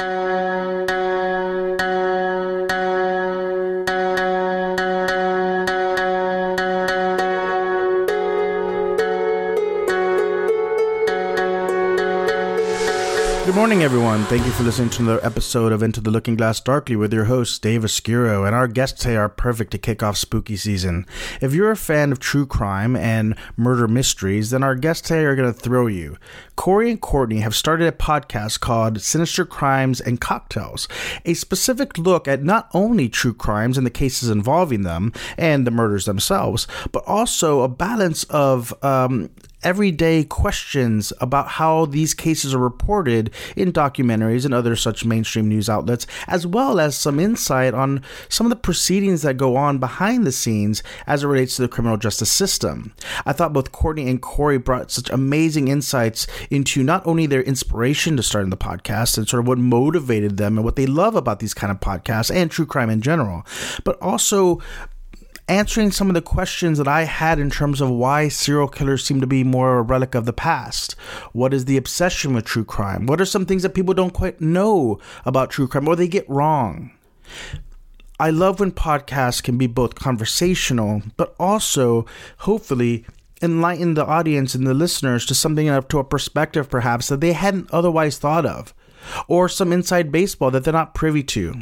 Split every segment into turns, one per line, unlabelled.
you Good morning, everyone. Thank you for listening to another episode of Into the Looking Glass Darkly with your host, Dave Oscuro, and our guests today are perfect to kick off spooky season. If you're a fan of true crime and murder mysteries, then our guests today are going to throw you. Corey and Courtney have started a podcast called Sinister Crimes and Cocktails, a specific look at not only true crimes and the cases involving them and the murders themselves, but also a balance of um, everyday questions about how these cases are reported in documentaries and other such mainstream news outlets, as well as some insight on some of the proceedings that go on behind the scenes as it relates to the criminal justice system. I thought both Courtney and Corey brought such amazing insights into not only their inspiration to starting the podcast and sort of what motivated them and what they love about these kind of podcasts and true crime in general, but also answering some of the questions that I had in terms of why serial killers seem to be more a relic of the past. What is the obsession with true crime? What are some things that people don't quite know about true crime or they get wrong? I love when podcasts can be both conversational, but also hopefully enlighten the audience and the listeners to something up to a perspective perhaps that they hadn't otherwise thought of or some inside baseball that they're not privy to.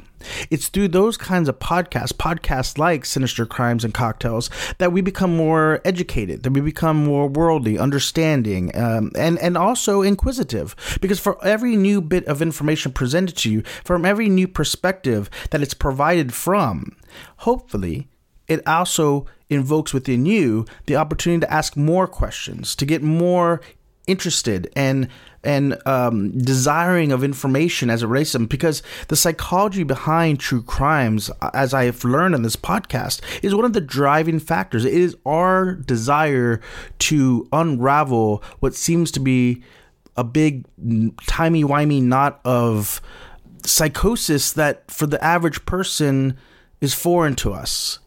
It's through those kinds of podcasts, podcasts like Sinister Crimes and Cocktails, that we become more educated, that we become more worldly, understanding, um, and and also inquisitive. Because for every new bit of information presented to you, from every new perspective that it's provided from, hopefully, it also invokes within you the opportunity to ask more questions, to get more interested and and um, desiring of information as it relates to them because the psychology behind true crimes as i have learned in this podcast is one of the driving factors. It is our desire to unravel what seems to be a big timey-wimey knot of psychosis that for the average person is foreign to us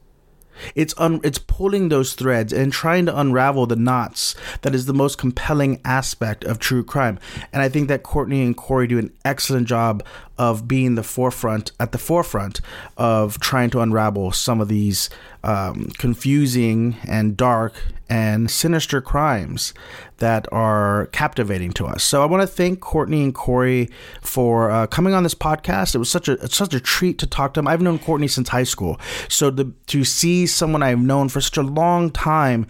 it's un- it's pulling those threads and trying to unravel the knots that is the most compelling aspect of true crime. And I think that Courtney and Corey do an excellent job of being the forefront at the forefront of trying to unravel some of these um, confusing and dark and sinister crimes that are captivating to us. So I want to thank Courtney and Corey for uh, coming on this podcast. It was such a such a treat to talk to them. I've known Courtney since high school, so to see someone I've known for such a long time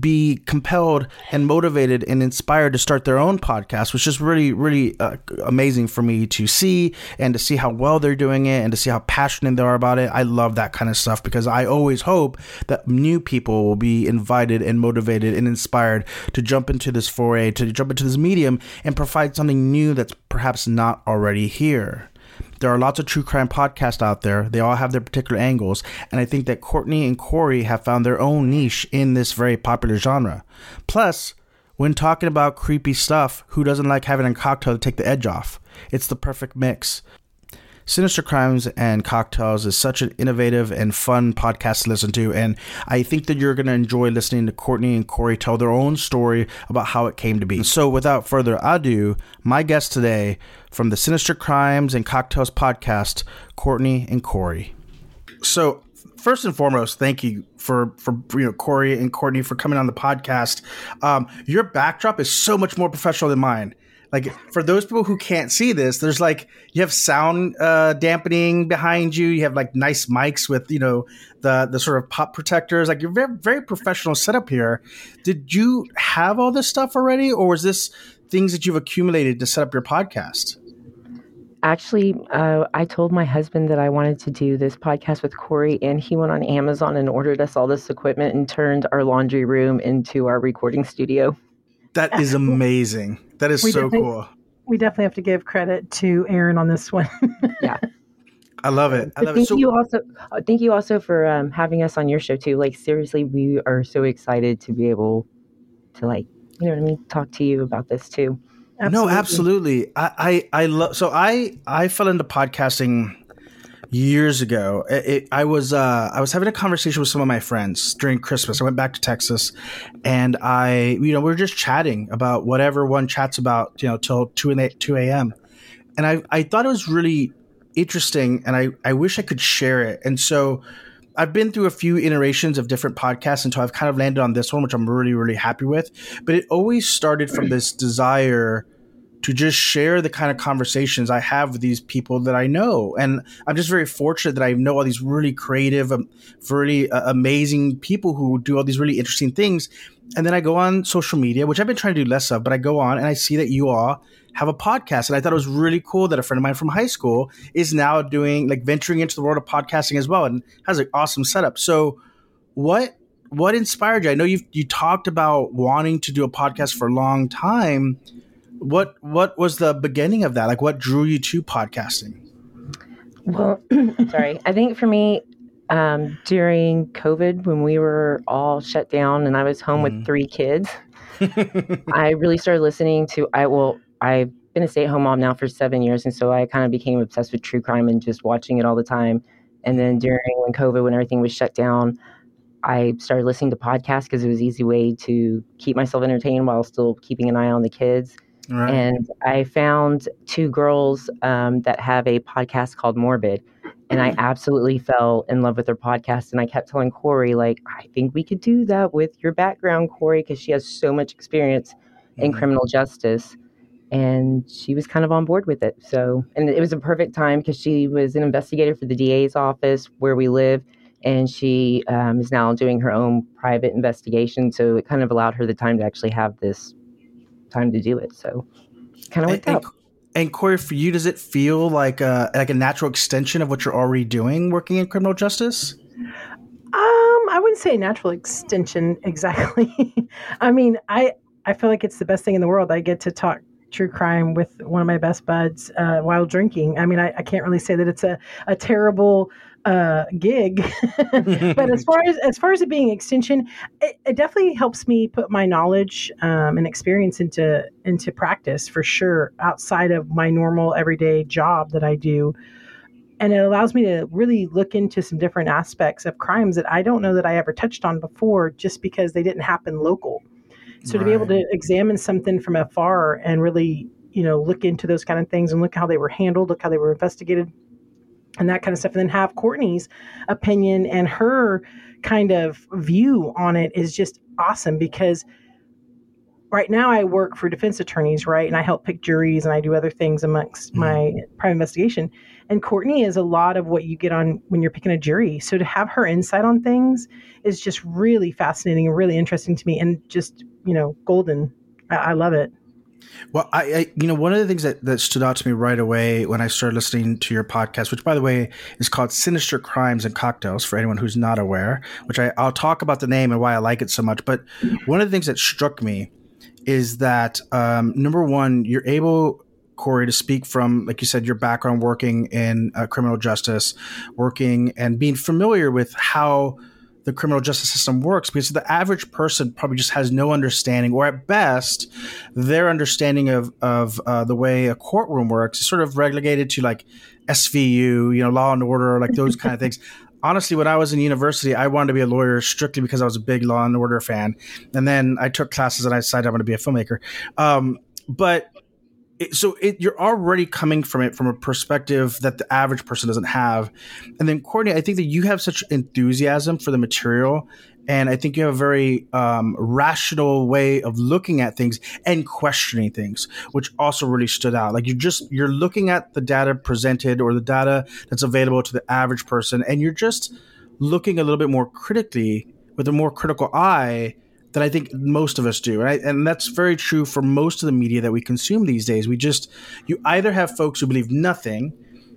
be compelled and motivated and inspired to start their own podcast, which is really, really uh, amazing for me to see and to see how well they're doing it and to see how passionate they are about it. I love that kind of stuff because I always hope that new people will be invited and motivated and inspired to jump into this foray, to jump into this medium and provide something new that's perhaps not already here. There are lots of true crime podcasts out there. They all have their particular angles. And I think that Courtney and Corey have found their own niche in this very popular genre. Plus, when talking about creepy stuff, who doesn't like having a cocktail to take the edge off? It's the perfect mix. Sinister Crimes and Cocktails is such an innovative and fun podcast to listen to, and I think that you're going to enjoy listening to Courtney and Corey tell their own story about how it came to be. So, without further ado, my guests today from the Sinister Crimes and Cocktails podcast, Courtney and Corey. So, first and foremost, thank you for for you know Corey and Courtney for coming on the podcast. Um, your backdrop is so much more professional than mine like for those people who can't see this there's like you have sound uh, dampening behind you. You have like nice mics with you know the the sort of pop protectors. Like you're very very professional setup here. Did you have all this stuff already or was this things that you've accumulated to set up your podcast?
Actually uh, i told my husband that i wanted to do this podcast with corey and he went on amazon and ordered us all this equipment and turned our laundry room into our recording studio
that is amazing that is we so cool.
We definitely have to give credit to Aaron on this one.
yeah.
I love it. I love
thank
it. So-
you also. Uh, thank you also for um, having us on your show too. Like seriously, we are so excited to be able to like you know what I mean. Talk to you about this too.
Absolutely. No, absolutely. I I, I love. So I I fell into podcasting years ago. It, it, I was uh, I was having a conversation with some of my friends during Christmas. I went back to Texas, and I you know we were just chatting about whatever one chats about you know till two and two a.m. and I I thought it was really interesting, and I I wish I could share it. And so I've been through a few iterations of different podcasts until I've kind of landed on this one, which I'm really really happy with. But it always started from this desire to just share the kind of conversations I have with these people that I know. And I'm just very fortunate that I know all these really creative, um, really uh, amazing people who do all these really interesting things. And then I go on social media, which I've been trying to do less of, but I go on and I see that you all have a podcast. And I thought it was really cool that a friend of mine from high school is now doing like venturing into the world of podcasting as well and has an awesome setup. So what what inspired you? I know you you talked about wanting to do a podcast for a long time what what was the beginning of that? Like, what drew you to podcasting?
Well, sorry. I think for me, um, during COVID, when we were all shut down and I was home mm. with mm-hmm. three kids, I really started listening to. I will. I've been a stay-at-home mom now for seven years, and so I kind of became obsessed with true crime and just watching it all the time. And then during when COVID, when everything was shut down, I started listening to podcasts because it was an easy way to keep myself entertained while still keeping an eye on the kids. Right. And I found two girls um, that have a podcast called Morbid. And I absolutely fell in love with their podcast. And I kept telling Corey, like, I think we could do that with your background, Corey, because she has so much experience in mm-hmm. criminal justice. And she was kind of on board with it. So, and it was a perfect time because she was an investigator for the DA's office where we live. And she um, is now doing her own private investigation. So it kind of allowed her the time to actually have this time to do it. So kind of worked
and,
out.
And Corey, for you, does it feel like a like a natural extension of what you're already doing, working in criminal justice?
Um, I wouldn't say natural extension exactly. I mean, I I feel like it's the best thing in the world. I get to talk true crime with one of my best buds uh, while drinking. I mean, I, I, can't really say that it's a, a terrible uh, gig. but as far as as far as it being extension, it, it definitely helps me put my knowledge um, and experience into into practice for sure outside of my normal everyday job that I do. And it allows me to really look into some different aspects of crimes that I don't know that I ever touched on before just because they didn't happen local. So right. to be able to examine something from afar and really, you know, look into those kind of things and look how they were handled, look how they were investigated, and that kind of stuff. And then have Courtney's opinion and her kind of view on it is just awesome because right now I work for defense attorneys, right? And I help pick juries and I do other things amongst mm-hmm. my private investigation. And Courtney is a lot of what you get on when you're picking a jury. So to have her insight on things is just really fascinating and really interesting to me and just, you know, golden. I, I love it.
Well, I, I, you know, one of the things that, that stood out to me right away when I started listening to your podcast, which by the way is called Sinister Crimes and Cocktails for anyone who's not aware, which I, I'll talk about the name and why I like it so much. But one of the things that struck me is that um, number one, you're able, Corey, to speak from, like you said, your background working in uh, criminal justice, working and being familiar with how the criminal justice system works because the average person probably just has no understanding, or at best, their understanding of of uh, the way a courtroom works is sort of relegated to like SVU, you know, Law and Order, like those kind of things. Honestly, when I was in university, I wanted to be a lawyer strictly because I was a big Law and Order fan, and then I took classes and I decided I want to be a filmmaker. Um, but it, so it, you're already coming from it from a perspective that the average person doesn't have. And then Courtney, I think that you have such enthusiasm for the material, and I think you have a very um, rational way of looking at things and questioning things, which also really stood out. Like you're just you're looking at the data presented or the data that's available to the average person, and you're just looking a little bit more critically with a more critical eye that I think most of us do. And, and that's very true for most of the media that we consume these days. We just, you either have folks who believe nothing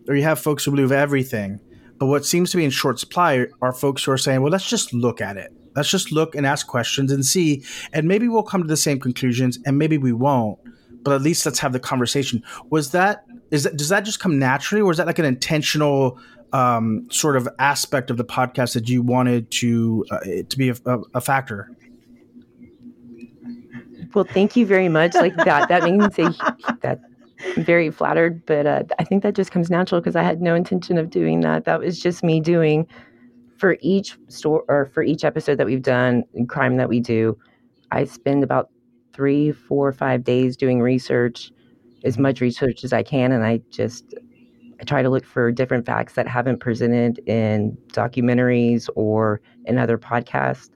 or you have folks who believe everything. But what seems to be in short supply are folks who are saying, well, let's just look at it. Let's just look and ask questions and see. And maybe we'll come to the same conclusions and maybe we won't. But at least let's have the conversation. Was that, is that, does that just come naturally or is that like an intentional um, sort of aspect of the podcast that you wanted to, uh, to be a, a factor?
Well, thank you very much. Like that, that means a, that I'm very flattered, but uh, I think that just comes natural because I had no intention of doing that. That was just me doing for each store or for each episode that we've done, crime that we do. I spend about three, four, five days doing research as much research as I can, and I just I try to look for different facts that haven't presented in documentaries or in other podcasts.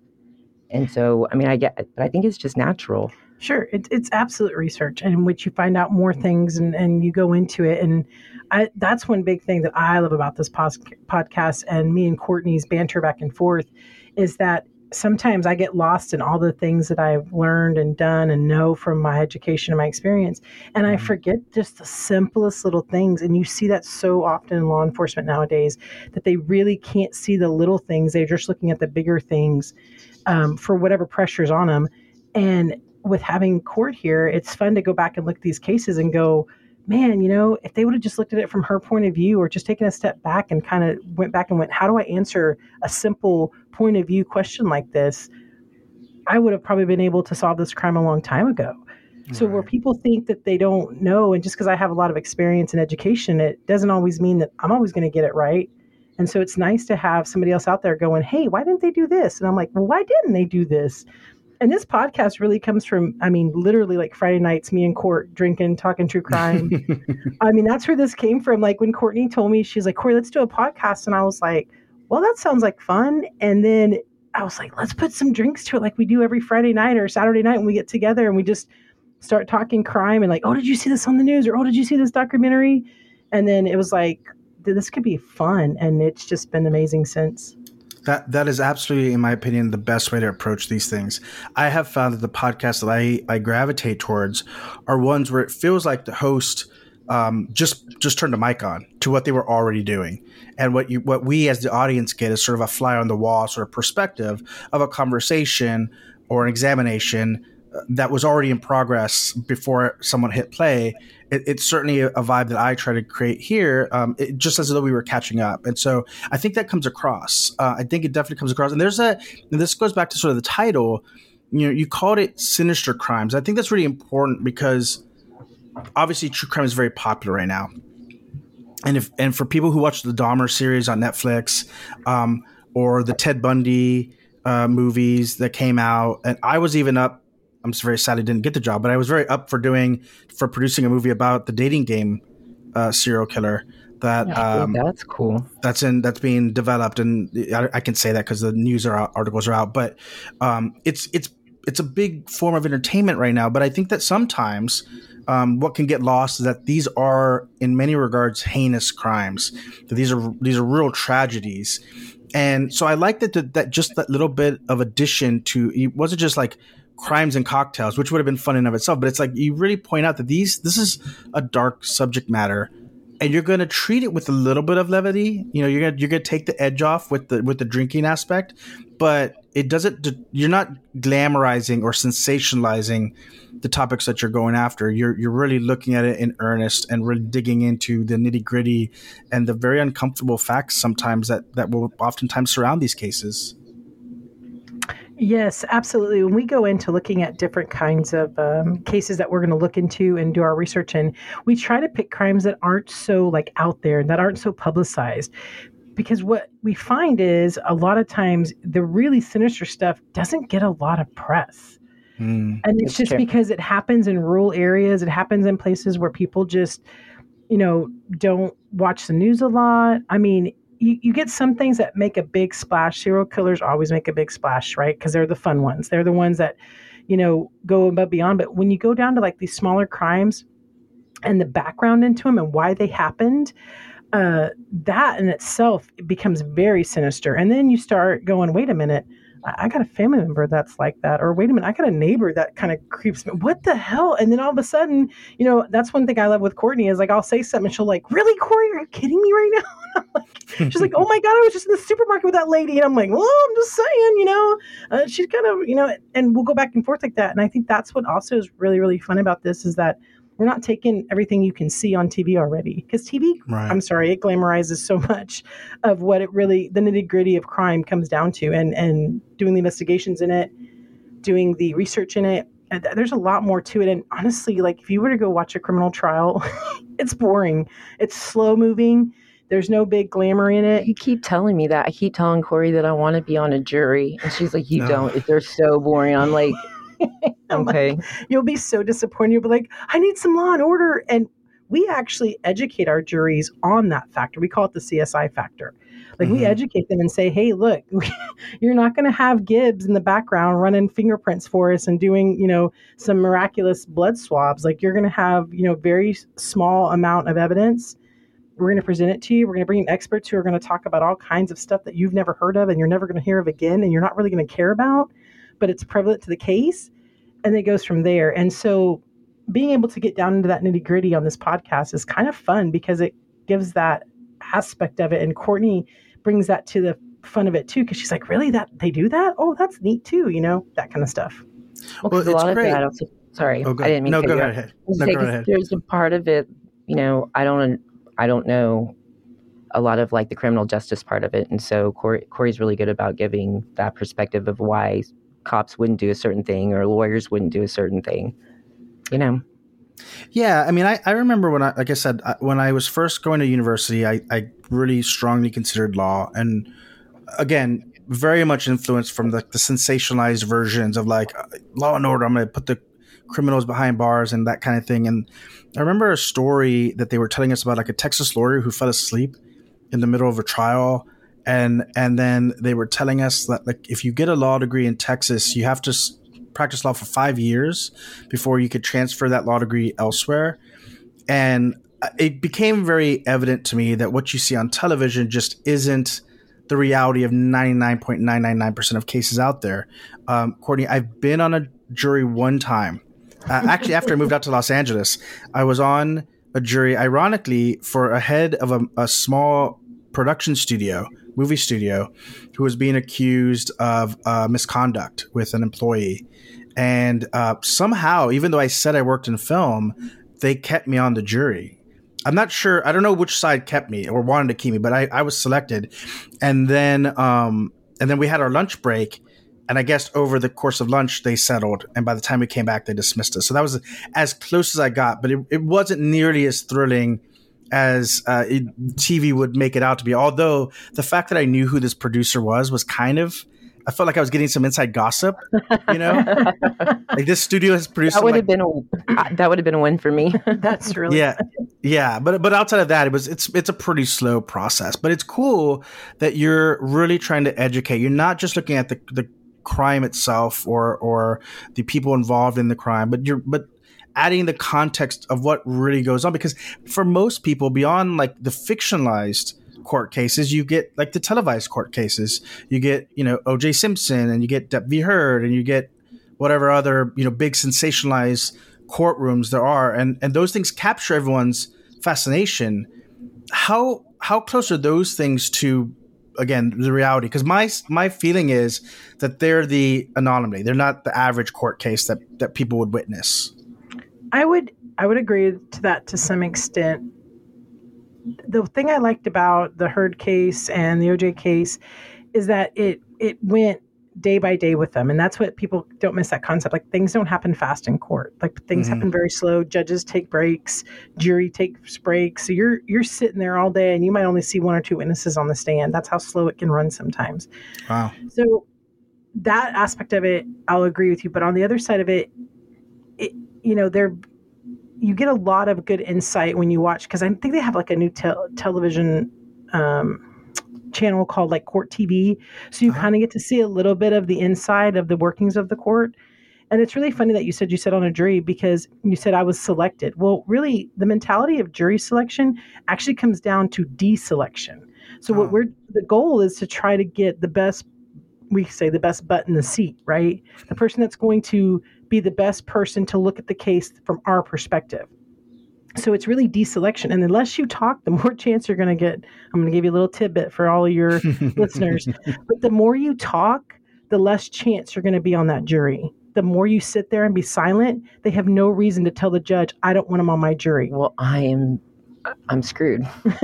And so, I mean, I get, but I think it's just natural.
Sure, it, it's absolute research in which you find out more things and, and you go into it. And I, that's one big thing that I love about this pos- podcast and me and Courtney's banter back and forth is that sometimes I get lost in all the things that I've learned and done and know from my education and my experience. And I mm-hmm. forget just the simplest little things. And you see that so often in law enforcement nowadays that they really can't see the little things. They're just looking at the bigger things um, for whatever pressure's on them. And with having court here, it's fun to go back and look at these cases and go, man, you know, if they would have just looked at it from her point of view or just taken a step back and kind of went back and went, how do I answer a simple point of view question like this? I would have probably been able to solve this crime a long time ago. So where people think that they don't know, and just because I have a lot of experience in education, it doesn't always mean that I'm always going to get it right. And so it's nice to have somebody else out there going, "Hey, why didn't they do this?" And I'm like, "Well, why didn't they do this?" And this podcast really comes from i mean literally like friday nights me and court drinking talking true crime. I mean that's where this came from. Like when courtney told me she's like corey let's do a podcast. And i was like well that sounds like fun. And then i was like let's put some drinks to it like we do every friday night or saturday night when we get together and we just start talking crime and like oh did you see this on the news? or oh did you see this documentary? And then it was like this could be fun. And it's just been amazing since
that that is absolutely, in my opinion, the best way to approach these things. I have found that the podcasts that I, I gravitate towards are ones where it feels like the host um, just just turned a mic on to what they were already doing, and what you what we as the audience get is sort of a fly on the wall sort of perspective of a conversation or an examination that was already in progress before someone hit play. It, it's certainly a, vibe that I try to create here, um, it, just as though we were catching up. And so I think that comes across. Uh, I think it definitely comes across. And there's a, and this goes back to sort of the title. You know, you called it sinister crimes. I think that's really important because obviously true crime is very popular right now. And if and for people who watch the Dahmer series on Netflix, um, or the Ted Bundy uh, movies that came out, and I was even up I'm just very sad I didn't get the job, but I was very up for doing for producing a movie about the dating game uh, serial killer. That
yeah, um, that's cool.
That's in that's being developed, and I, I can say that because the news are out, articles are out. But um, it's it's it's a big form of entertainment right now. But I think that sometimes um, what can get lost is that these are, in many regards, heinous crimes. That these are these are real tragedies, and so I like that that just that little bit of addition to it wasn't just like crimes and cocktails, which would have been fun in of itself. But it's like you really point out that these this is a dark subject matter, and you're going to treat it with a little bit of levity. You know, you're gonna you're gonna take the edge off with the with the drinking aspect, but it doesn't. You're not glamorizing or sensationalizing the topics that you're going after. You're you're really looking at it in earnest and really digging into the nitty gritty and the very uncomfortable facts sometimes that that will oftentimes surround these cases.
Yes, absolutely. When we go into looking at different kinds of um, cases that we're going to look into and do our research in, we try to pick crimes that aren't so like out there, and that aren't so publicized. Because what we find is a lot of times the really sinister stuff doesn't get a lot of press. Mm, and it's just true. because it happens in rural areas, it happens in places where people just, you know, don't watch the news a lot. I mean, you, you get some things that make a big splash. Serial killers always make a big splash, right? Because they're the fun ones. They're the ones that, you know, go above beyond. But when you go down to like these smaller crimes and the background into them and why they happened, uh, that in itself becomes very sinister. And then you start going, wait a minute, I got a family member that's like that, or wait a minute, I got a neighbor that kind of creeps me. What the hell? And then all of a sudden, you know, that's one thing I love with Courtney is like I'll say something, she'll like, really, Corey, are you kidding me right now? like, she's like, oh my god, I was just in the supermarket with that lady, and I'm like, well, I'm just saying, you know, uh, she's kind of, you know, and we'll go back and forth like that. And I think that's what also is really, really fun about this is that we're not taking everything you can see on TV already because TV, right. I'm sorry, it glamorizes so much of what it really, the nitty gritty of crime comes down to, and and doing the investigations in it, doing the research in it. Uh, there's a lot more to it, and honestly, like if you were to go watch a criminal trial, it's boring. It's slow moving. There's no big glamour in it.
You keep telling me that. I keep telling Corey that I want to be on a jury, and she's like, "You no. don't. They're so boring." I'm like, okay.
Like, you'll be so disappointed. You'll be like, I need some law and order. And we actually educate our juries on that factor. We call it the CSI factor. Like mm-hmm. we educate them and say, hey, look, you're not going to have Gibbs in the background running fingerprints for us and doing, you know, some miraculous blood swabs. Like you're going to have, you know, very small amount of evidence. We're going to present it to you. We're going to bring in experts who are going to talk about all kinds of stuff that you've never heard of and you're never going to hear of again and you're not really going to care about, but it's prevalent to the case. And it goes from there. And so being able to get down into that nitty gritty on this podcast is kind of fun because it gives that aspect of it. And Courtney brings that to the fun of it too, because she's like, really, that they do that? Oh, that's neat too, you know, that kind of stuff.
Well, well a lot great. of that also, sorry, oh, I didn't mean
no,
to
go ahead. No,
go ahead. There's a part of it, you know, I don't, I don't know a lot of like the criminal justice part of it. And so Corey, Corey's really good about giving that perspective of why cops wouldn't do a certain thing or lawyers wouldn't do a certain thing you know.
Yeah, I mean, I, I remember when I, like I said, when I was first going to university, I, I really strongly considered law, and again, very much influenced from the, the sensationalized versions of like Law and Order. I'm going to put the criminals behind bars and that kind of thing. And I remember a story that they were telling us about like a Texas lawyer who fell asleep in the middle of a trial, and and then they were telling us that like if you get a law degree in Texas, you have to practice law for five years before you could transfer that law degree elsewhere. And it became very evident to me that what you see on television just isn't the reality of 99.999% of cases out there. Um, Courtney, I've been on a jury one time. Uh, actually, after I moved out to Los Angeles, I was on a jury, ironically, for a head of a, a small production studio, movie studio, who was being accused of uh, misconduct with an employee. And uh, somehow, even though I said I worked in film, they kept me on the jury. I'm not sure. I don't know which side kept me or wanted to keep me, but I, I was selected. And then, um, and then we had our lunch break. And I guess over the course of lunch, they settled. And by the time we came back, they dismissed us. So that was as close as I got, but it, it wasn't nearly as thrilling as uh, it, TV would make it out to be. Although the fact that I knew who this producer was was kind of I felt like I was getting some inside gossip. You know, like this studio has produced.
That would have
like,
been a that would have been a win for me.
That's really
yeah, yeah. But but outside of that, it was it's it's a pretty slow process. But it's cool that you're really trying to educate. You're not just looking at the the crime itself or or the people involved in the crime, but you're but adding the context of what really goes on because for most people beyond like the fictionalized court cases, you get like the televised court cases. You get, you know, OJ Simpson and you get Depp v. Heard and you get whatever other, you know, big sensationalized courtrooms there are. And, and those things capture everyone's fascination. How, how close are those things to, again, the reality? Because my, my feeling is that they're the anomaly. They're not the average court case that, that people would witness.
I would, I would agree to that to some extent. The thing I liked about the Heard case and the OJ case is that it it went day by day with them and that's what people don't miss that concept. Like things don't happen fast in court. Like things mm-hmm. happen very slow. Judges take breaks. Jury takes breaks. So you're you're sitting there all day and you might only see one or two witnesses on the stand. That's how slow it can run sometimes.
Wow.
So that aspect of it i'll agree with you. But on the other side of it, it you know they're you get a lot of good insight when you watch because I think they have like a new te- television um, channel called like Court TV, so you uh-huh. kind of get to see a little bit of the inside of the workings of the court. And it's really funny that you said you said on a jury because you said I was selected. Well, really, the mentality of jury selection actually comes down to deselection. So oh. what we're the goal is to try to get the best we say the best butt in the seat, right? The person that's going to be the best person to look at the case from our perspective. So it's really deselection. And unless you talk, the more chance you're going to get. I'm going to give you a little tidbit for all of your listeners. But the more you talk, the less chance you're going to be on that jury. The more you sit there and be silent, they have no reason to tell the judge, I don't want him on my jury.
Well, I am I'm screwed.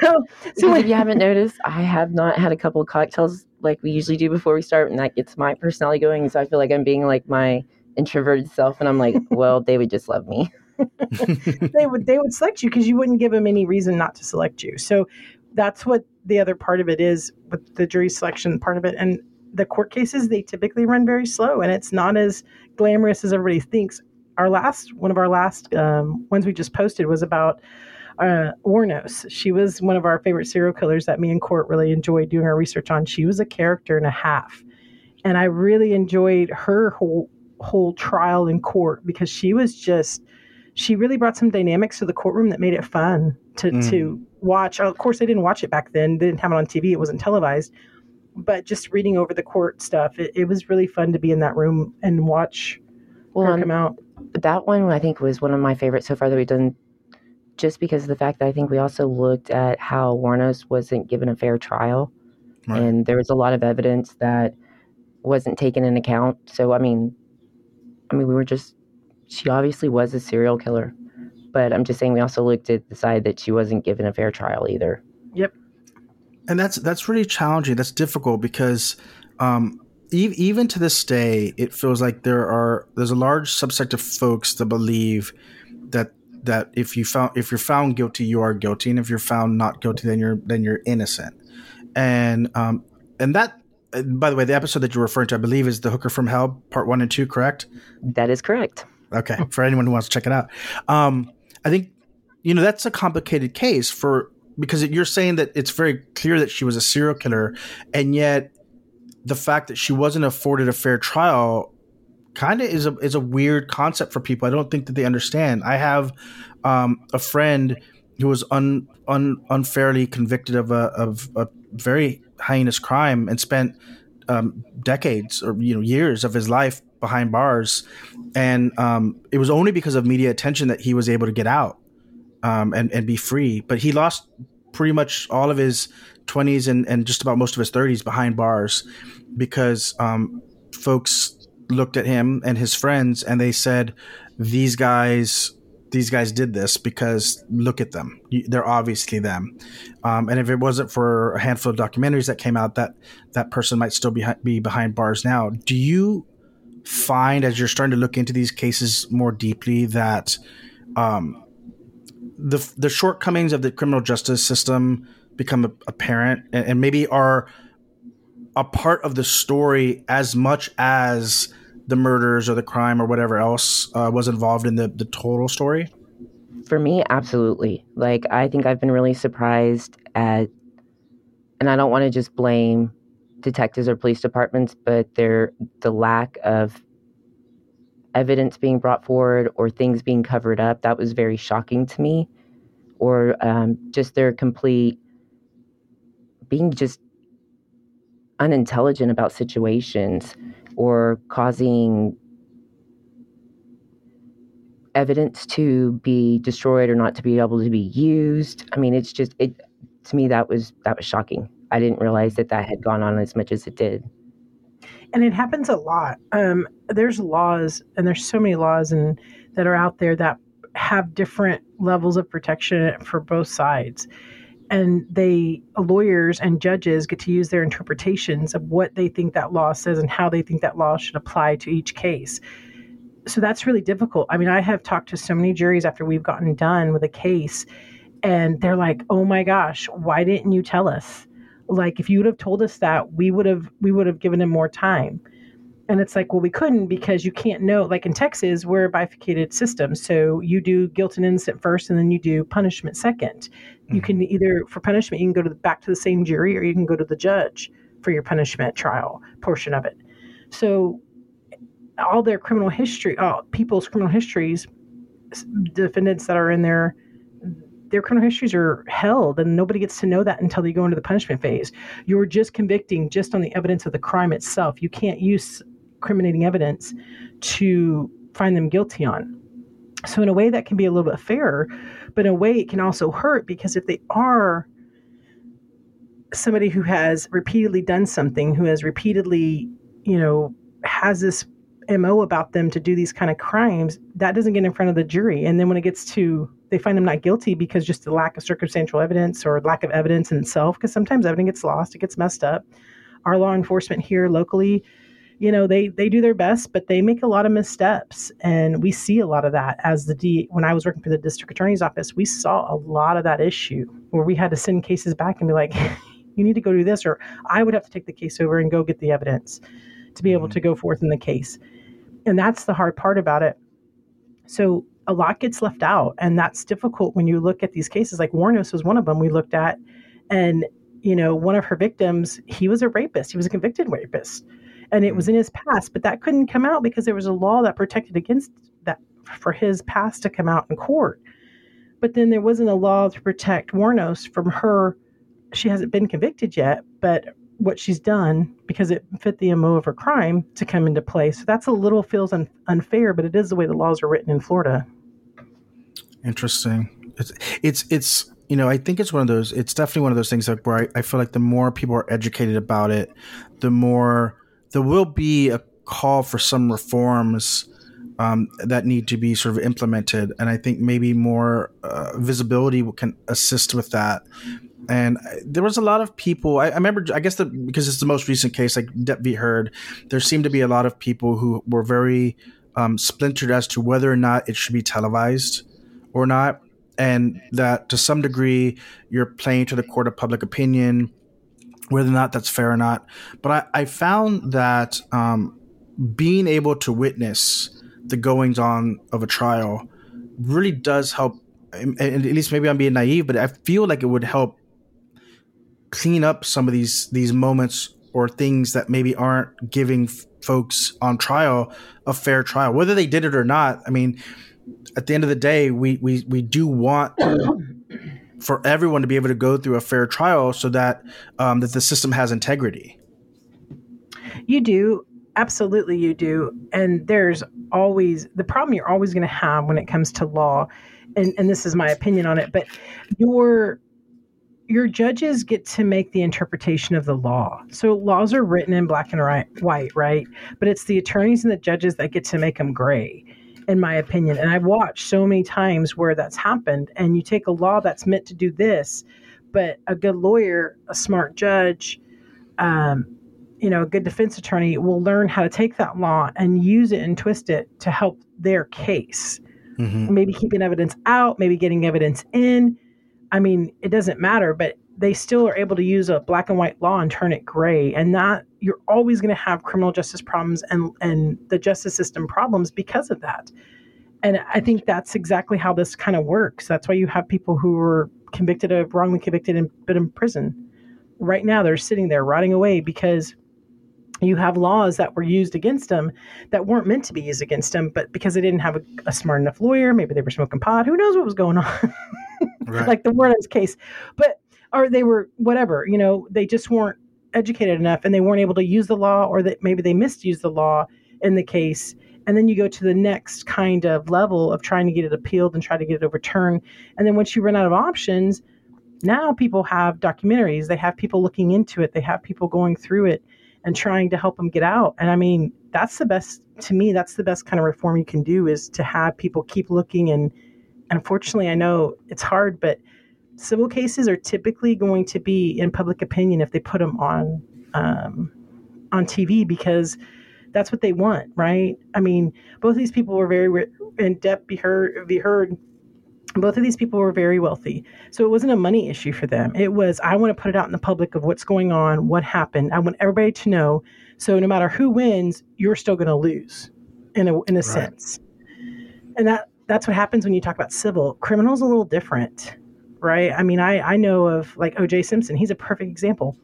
so, so if you haven't noticed, I have not had a couple of cocktails like we usually do before we start, and that gets my personality going. So I feel like I'm being like my introverted self, and I'm like, well, they would just love me.
they would they would select you because you wouldn't give them any reason not to select you. So that's what the other part of it is with the jury selection part of it, and the court cases they typically run very slow, and it's not as glamorous as everybody thinks. Our last one of our last um, ones we just posted was about uh, Wuornos. She was one of our favorite serial killers that me and Court really enjoyed doing our research on. She was a character and a half, and I really enjoyed her whole whole trial in court because she was just she really brought some dynamics to the courtroom that made it fun to mm. to watch. Of course, I didn't watch it back then; they didn't have it on TV; it wasn't televised. But just reading over the court stuff, it, it was really fun to be in that room and watch well, her come out.
That one, I think, was one of my favorites so far that we've done just because of the fact that I think we also looked at how Wuornos wasn't given a fair trial. Right. And there was a lot of evidence that wasn't taken in account. So, I mean, I mean, we were just, she obviously was a serial killer. But I'm just saying we also looked at the side that she wasn't given a fair trial either.
Yep.
And that's that's really challenging. That's difficult because um, even to this day, it feels like there are there's a large subset of folks that believe that that if you found if you're found guilty, you are guilty, and if you're found not guilty, then you're then you're innocent. And um, and that by the way, the episode that you're referring to, I believe, is the Hooker from Hell, part one and two, correct?
That is correct.
Okay, for anyone who wants to check it out, um, I think you know that's a complicated case for because you're saying that it's very clear that she was a serial killer, and yet the fact that she wasn't afforded a fair trial kind of is a is a weird concept for people. I don't think that they understand. I have um, a friend who was un, un, unfairly convicted of a of a very heinous crime and spent um, decades or you know years of his life behind bars, and um, it was only because of media attention that he was able to get out um, and and be free. But he lost pretty much all of his 20s and, and just about most of his 30s behind bars because um, folks looked at him and his friends and they said, "These guys." These guys did this because look at them; they're obviously them. Um, and if it wasn't for a handful of documentaries that came out, that that person might still be be behind bars now. Do you find, as you're starting to look into these cases more deeply, that um, the the shortcomings of the criminal justice system become apparent, and, and maybe are a part of the story as much as the murders or the crime or whatever else uh, was involved in the, the total story?
For me, absolutely. Like, I think I've been really surprised at, and I don't want to just blame detectives or police departments, but their the lack of evidence being brought forward or things being covered up. That was very shocking to me, or um, just their complete being just unintelligent about situations or causing evidence to be destroyed or not to be able to be used. I mean, it's just it to me that was that was shocking. I didn't realize that that had gone on as much as it did.
And it happens a lot. Um, there's laws, and there's so many laws and that are out there that have different levels of protection for both sides and they lawyers and judges get to use their interpretations of what they think that law says and how they think that law should apply to each case so that's really difficult i mean i have talked to so many juries after we've gotten done with a case and they're like oh my gosh why didn't you tell us like if you would have told us that we would have we would have given him more time and it's like, well, we couldn't because you can't know. Like in Texas, we're a bifurcated system. So you do guilt and innocent first, and then you do punishment 2nd mm-hmm. You can mm-hmm. either, for punishment, you can go to the, back to the same jury or you can go to the judge for your punishment trial portion of it. So all their criminal history, all people's criminal histories, defendants that are in there, their criminal histories are held and nobody gets to know that until they go into the punishment phase. You're just convicting just on the evidence of the crime itself. You can't use incriminating evidence to find them guilty on. So, in a way, that can be a little bit fairer, but in a way, it can also hurt because if they are somebody who has repeatedly done something, who has repeatedly, you know, has this MO about them to do these kind of crimes, that doesn't get in front of the jury. And then when it gets to, they find them not guilty because just the lack of circumstantial evidence or lack of evidence in itself, because sometimes evidence gets lost, it gets messed up. Our law enforcement here locally you know they they do their best but they make a lot of missteps and we see a lot of that as the D when I was working for the district attorney's office we saw a lot of that issue where we had to send cases back and be like you need to go do this, or I would have to take the case over and go get the evidence to be able to mm. go forth in the case. And that's the hard part about it. So a lot gets left out, and that's difficult when you look at these cases. Like Wuornos was one of them we looked at, and you know, one of her victims, he was a rapist. He was a convicted rapist, and it was mm. in his past, but that couldn't come out because there was a law that protected against that for his past to come out in court. But then there wasn't a law to protect Wuornos from her. She hasn't been convicted yet, but what she's done because it fit the MO of her crime to come into play. So that's a little feels un- unfair, but it is the way the laws are written in Florida.
Interesting. It's it's it's you know I think it's one of those. It's definitely one of those things like where I, I feel like the more people are educated about it, the more there will be a call for some reforms um, that need to be sort of implemented, and I think maybe more uh, visibility can assist with that and there was a lot of people. I, I remember, I guess, that because it's the most recent case, like Depp v. Heard, there seemed to be a lot of people who were very um, splintered as to whether or not it should be televised or not, and that to some degree you're playing to the court of public opinion, whether or not that's fair or not. But I, I found that um, being able to witness the goings on of a trial really does help. And at least maybe I'm being naive, but I feel like it would help clean up some of these these moments or things that maybe aren't giving f- folks on trial a fair trial, whether they did it or not. I mean, at the end of the day, we we we do want for everyone to be able to go through a fair trial so that um, that the system has integrity.
You do absolutely you do and there's always the problem you're always going to have when it comes to law and, and this is my opinion on it but your your judges get to make the interpretation of the law. So laws are written in black and white, right? But it's the attorneys and the judges that get to make them gray, in my opinion. And I've watched so many times where that's happened. And you take a law that's meant to do this, but a good lawyer, a smart judge, um, you know, a good defense attorney will learn how to take that law and use it and twist it to help their case. Mm-hmm. Maybe keeping evidence out, maybe getting evidence in I mean, it doesn't matter, but they still are able to use a black and white law and turn it gray. And that you're always going to have criminal justice problems and, and the justice system problems because of that. And I think that's exactly how this kind of works. That's why you have people who were convicted of wrongly convicted and been in prison. Right now, they're sitting there rotting away because you have laws that were used against them that weren't meant to be used against them, but because they didn't have a, a smart enough lawyer, maybe they were smoking pot, who knows what was going on. right. like the Wuornos case. But or they were whatever, you know, they just weren't educated enough and they weren't able to use the law or that maybe they misused the law in the case. And then you go to the next kind of level of trying to get it appealed and try to get it overturned. And then once you run out of options, now people have documentaries, they have people looking into it, they have people going through it and trying to help them get out. And I mean, that's the best to me, that's the best kind of reform you can do is to have people keep looking and unfortunately, I know it's hard, but civil cases are typically going to be in public opinion if they put them on um, on TV because that's what they want, right? I mean, both of these people were very in depth. Be heard, be heard. Both of these people were very wealthy, so it wasn't a money issue for them. It was I want to put it out in the public of what's going on, what happened. I want everybody to know. So no matter who wins, you're still going to lose, in a in a right. sense. And that that's what happens when you talk about civil. Criminal's a little different, right? I mean, I, I know of like OJ Simpson. He's a perfect example.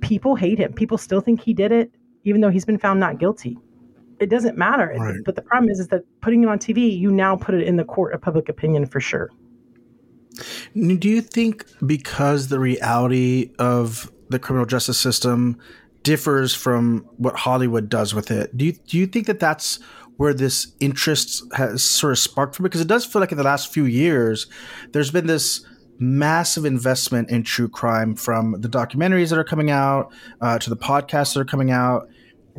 People hate him. People still think he did it, even though he's been found not guilty. It doesn't matter. Right. But the problem is, is that putting it on TV, you now put it in the court of public opinion for sure.
Do you think because the reality of the criminal justice system differs from what Hollywood does with it, do you do you think that that's where this interest has sort of sparked from because it does feel like in the last few years there's been this massive investment in true crime from the documentaries that are coming out uh, to the podcasts that are coming out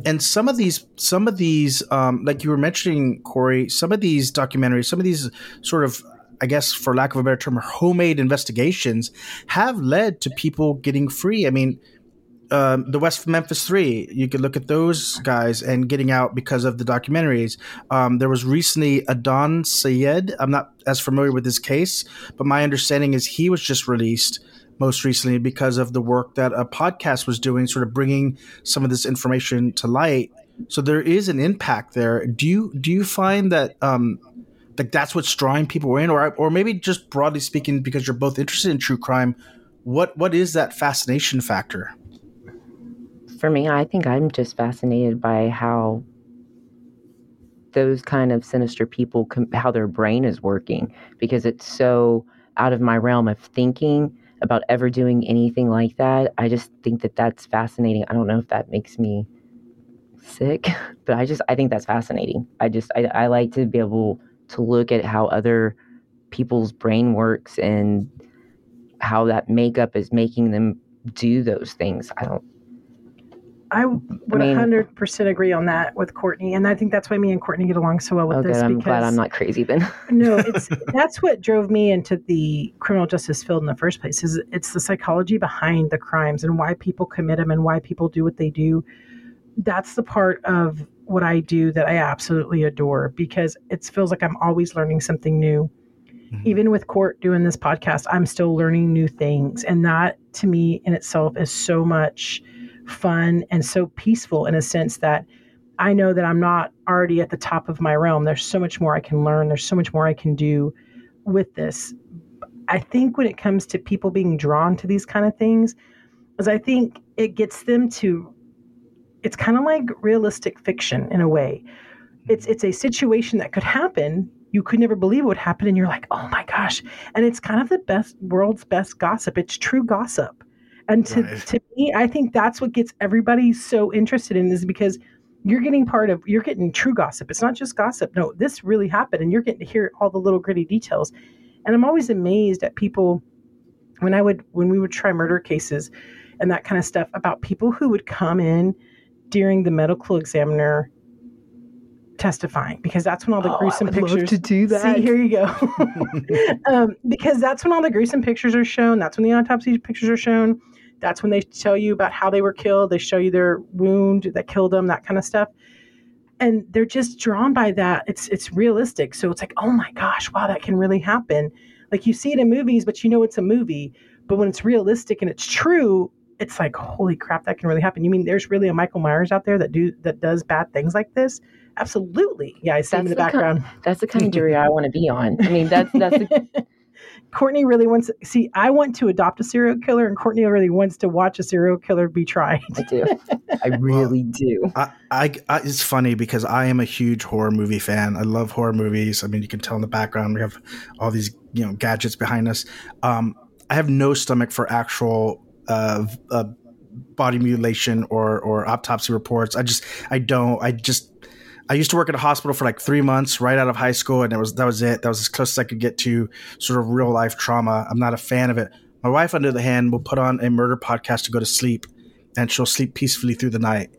and some of these some of these um, like you were mentioning corey some of these documentaries some of these sort of I guess, for lack of a better term, homemade investigations have led to people getting free. I mean, um, the West Memphis Three. You could look at those guys and getting out because of the documentaries. Um, there was recently Adnan Syed. I'm not as familiar with his case, but my understanding is he was just released most recently because of the work that a podcast was doing, sort of bringing some of this information to light. So there is an impact there. Do you do you find that um, like that's what's drawing people in, or or maybe just broadly speaking, because you're both interested in true crime, what what is that fascination factor?
For me, I think I'm just fascinated by how those kind of sinister people com- how their brain is working because it's so out of my realm of thinking about ever doing anything like that. I just think that that's fascinating. I don't know if that makes me sick, but I just I think that's fascinating. I just I, I like to be able to look at how other people's brain works and how that makeup is making them do those things. I don't
I would 100% agree on that with Courtney. And I think that's why me and Courtney get along so well with
oh
this
good. I'm
because
glad I'm not crazy then.
no, it's that's what drove me into the criminal justice field in the first place. Is it's the psychology behind the crimes and why people commit them and why people do what they do. That's the part of what I do that I absolutely adore because it feels like I'm always learning something new. Mm-hmm. Even with Court doing this podcast, I'm still learning new things, and that to me in itself is so much fun and so peaceful in a sense that I know that I'm not already at the top of my realm. There's so much more I can learn. There's so much more I can do with this. I think when it comes to people being drawn to these kind of things, is I think it gets them to it's kind of like realistic fiction in a way. It's it's a situation that could happen. You could never believe it would happen, and you're like, oh my gosh. And it's kind of the best world's best gossip. It's true gossip. And to,
Right.
to me, I think that's what gets everybody so interested in is because you're getting part of you're getting true gossip. It's not just gossip. No, this really happened and you're getting to hear all the little gritty details. And I'm always amazed at people when I would when we would try murder cases and that kind of stuff about people who would come in during the medical examiner testifying because that's when all the
Oh, I
gruesome
would love
pictures
to do that.
See, here you go. um, because that's when all the gruesome pictures are shown. That's when the autopsy pictures are shown. That's when they tell you about how they were killed. They show you their wound that killed them, that kind of stuff. And they're just drawn by that. It's it's realistic. So it's like, oh my gosh, wow, that can really happen. Like you see it in movies, but you know it's a movie. But when it's realistic and it's true, it's like, holy crap, that can really happen. You mean there's really a Michael Myers out there that do that does bad things like this? Absolutely. Yeah, I see him in the
the kind-
background.
That's the kind of jury I want to be on. I mean, that's that's the,
Courtney really wants. See, I want to adopt a serial killer, and Courtney really wants to watch a serial killer be tried.
I do. I really do.
I, I, I, it's funny because I am a huge horror movie fan. I love horror movies. I mean, you can tell in the background we have all these you know gadgets behind us. Um, I have no stomach for actual uh, uh, body mutilation or or autopsy reports. I just I don't. I just I used to work at a hospital for like three months right out of high school, and it was that was it. That was as close as I could get to sort of real life trauma. I'm not a fan of it. My wife, under the hand, will put on a murder podcast to go to sleep, and she'll sleep peacefully through the night.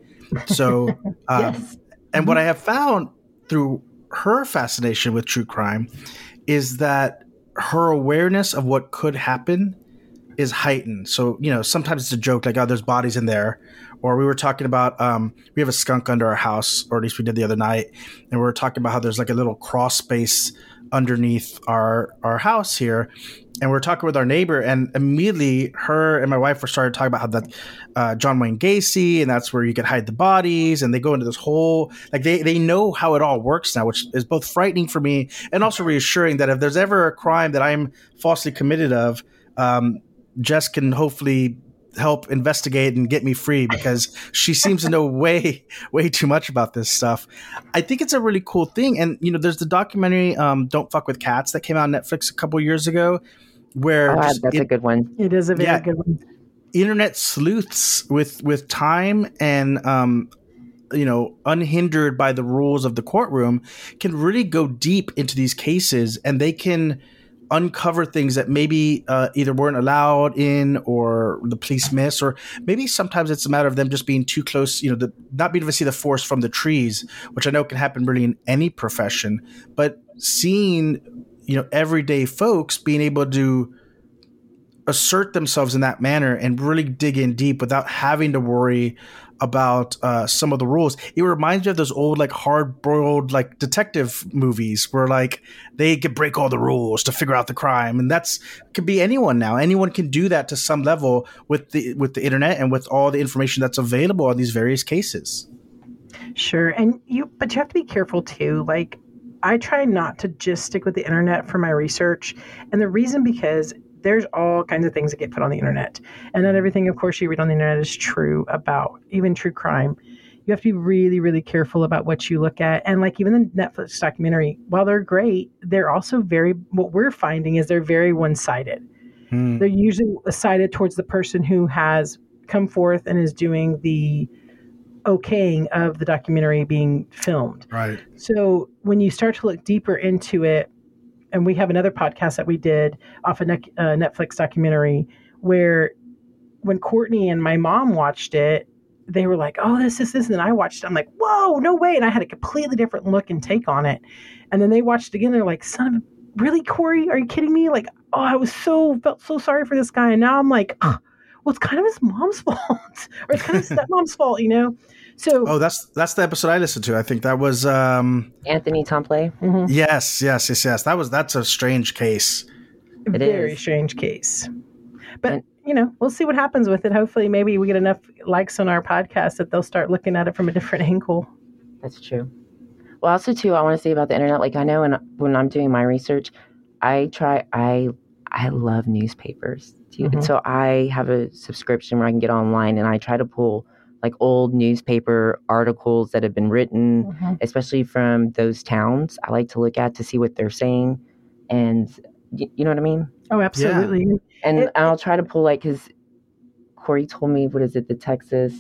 So, uh,
yes.
and what I have found through her fascination with true crime is that her awareness of what could happen is heightened. So, you know, sometimes it's a joke like, oh, there's bodies in there. Or we were talking about, um, we have a skunk under our house, or at least we did the other night. And we were talking about how there's like a little crawl space underneath our, our house here. And we are talking with our neighbor, and immediately her and my wife were started talking about how that uh, John Wayne Gacy, and that's where you could hide the bodies, and they go into this whole like they they know how it all works now, which is both frightening for me and also reassuring that if there's ever a crime that I'm falsely committed of, um, Jess can hopefully help investigate and get me free because she seems to know way way too much about this stuff. I think it's a really cool thing, and you know, there's the documentary um, "Don't Fuck with Cats" that came out on Netflix a couple years ago, where
Oh, that's
it-
a good one.
It is a very
Yeah.
good one.
internet sleuths with with time and um you know unhindered by the rules of the courtroom can really go deep into these cases and they can uncover things that maybe uh, either weren't allowed in or the police miss or maybe sometimes it's a matter of them just being too close you know the, not being able to see the forest from the trees which i know can happen really in any profession but seeing you know everyday folks being able to assert themselves in that manner and really dig in deep without having to worry about uh, some of the rules. It reminds me of those old like hard boiled like detective movies where like they could break all the rules to figure out the crime, and that's could be anyone now. Anyone can do that to some level with the with the internet and with all the information that's available on these various cases.
Sure, and you but you have to be careful too. Like I try not to just stick with the internet for my research, and the reason because there's all kinds of things that get put on the internet. And not everything, of course, you read on the internet is true about even true crime. You have to be really, really careful about what you look at. And like even the Netflix documentary, while they're great, they're also very, what we're finding is they're very one sided. Hmm. They're usually sided towards the person who has come forth and is doing the okaying of the documentary being filmed.
Right.
So when you start to look deeper into it, and we have another podcast that we did off a ne- uh, Netflix documentary where when Courtney and my mom watched it, they were like, "Oh, this is this," and I watched it. I'm like, "Whoa, no way!" And I had a completely different look and take on it. And then they watched it again. They're like, "Son of really, Corey? Are you kidding me?" Like, oh, I was so felt so sorry for this guy, and now I'm like, well, it's kind of his mom's fault, or it's kind of stepmom's fault, you know. So
oh, that's that's the episode I listened to. I think that was um,
Anthony Templet.
Mm-hmm. Yes, yes, yes, yes. That was that's a strange case.
A very is. strange case. But and, you know, we'll see what happens with it. Hopefully, maybe we get enough likes on our podcast that they'll start looking at it from a different angle.
That's true. Well, also too, I want to say about the internet. Like I know, when when I'm doing my research, I try. I I love newspapers. Mm-hmm. So I have a subscription where I can get online, and I try to pull like old newspaper articles that have been written, mm-hmm. especially from those towns. I like to look at to see what they're saying, and y- you know what I mean.
Oh, absolutely. Yeah.
And, it, I'll try to pull like because Corey told me what is it, the Texas.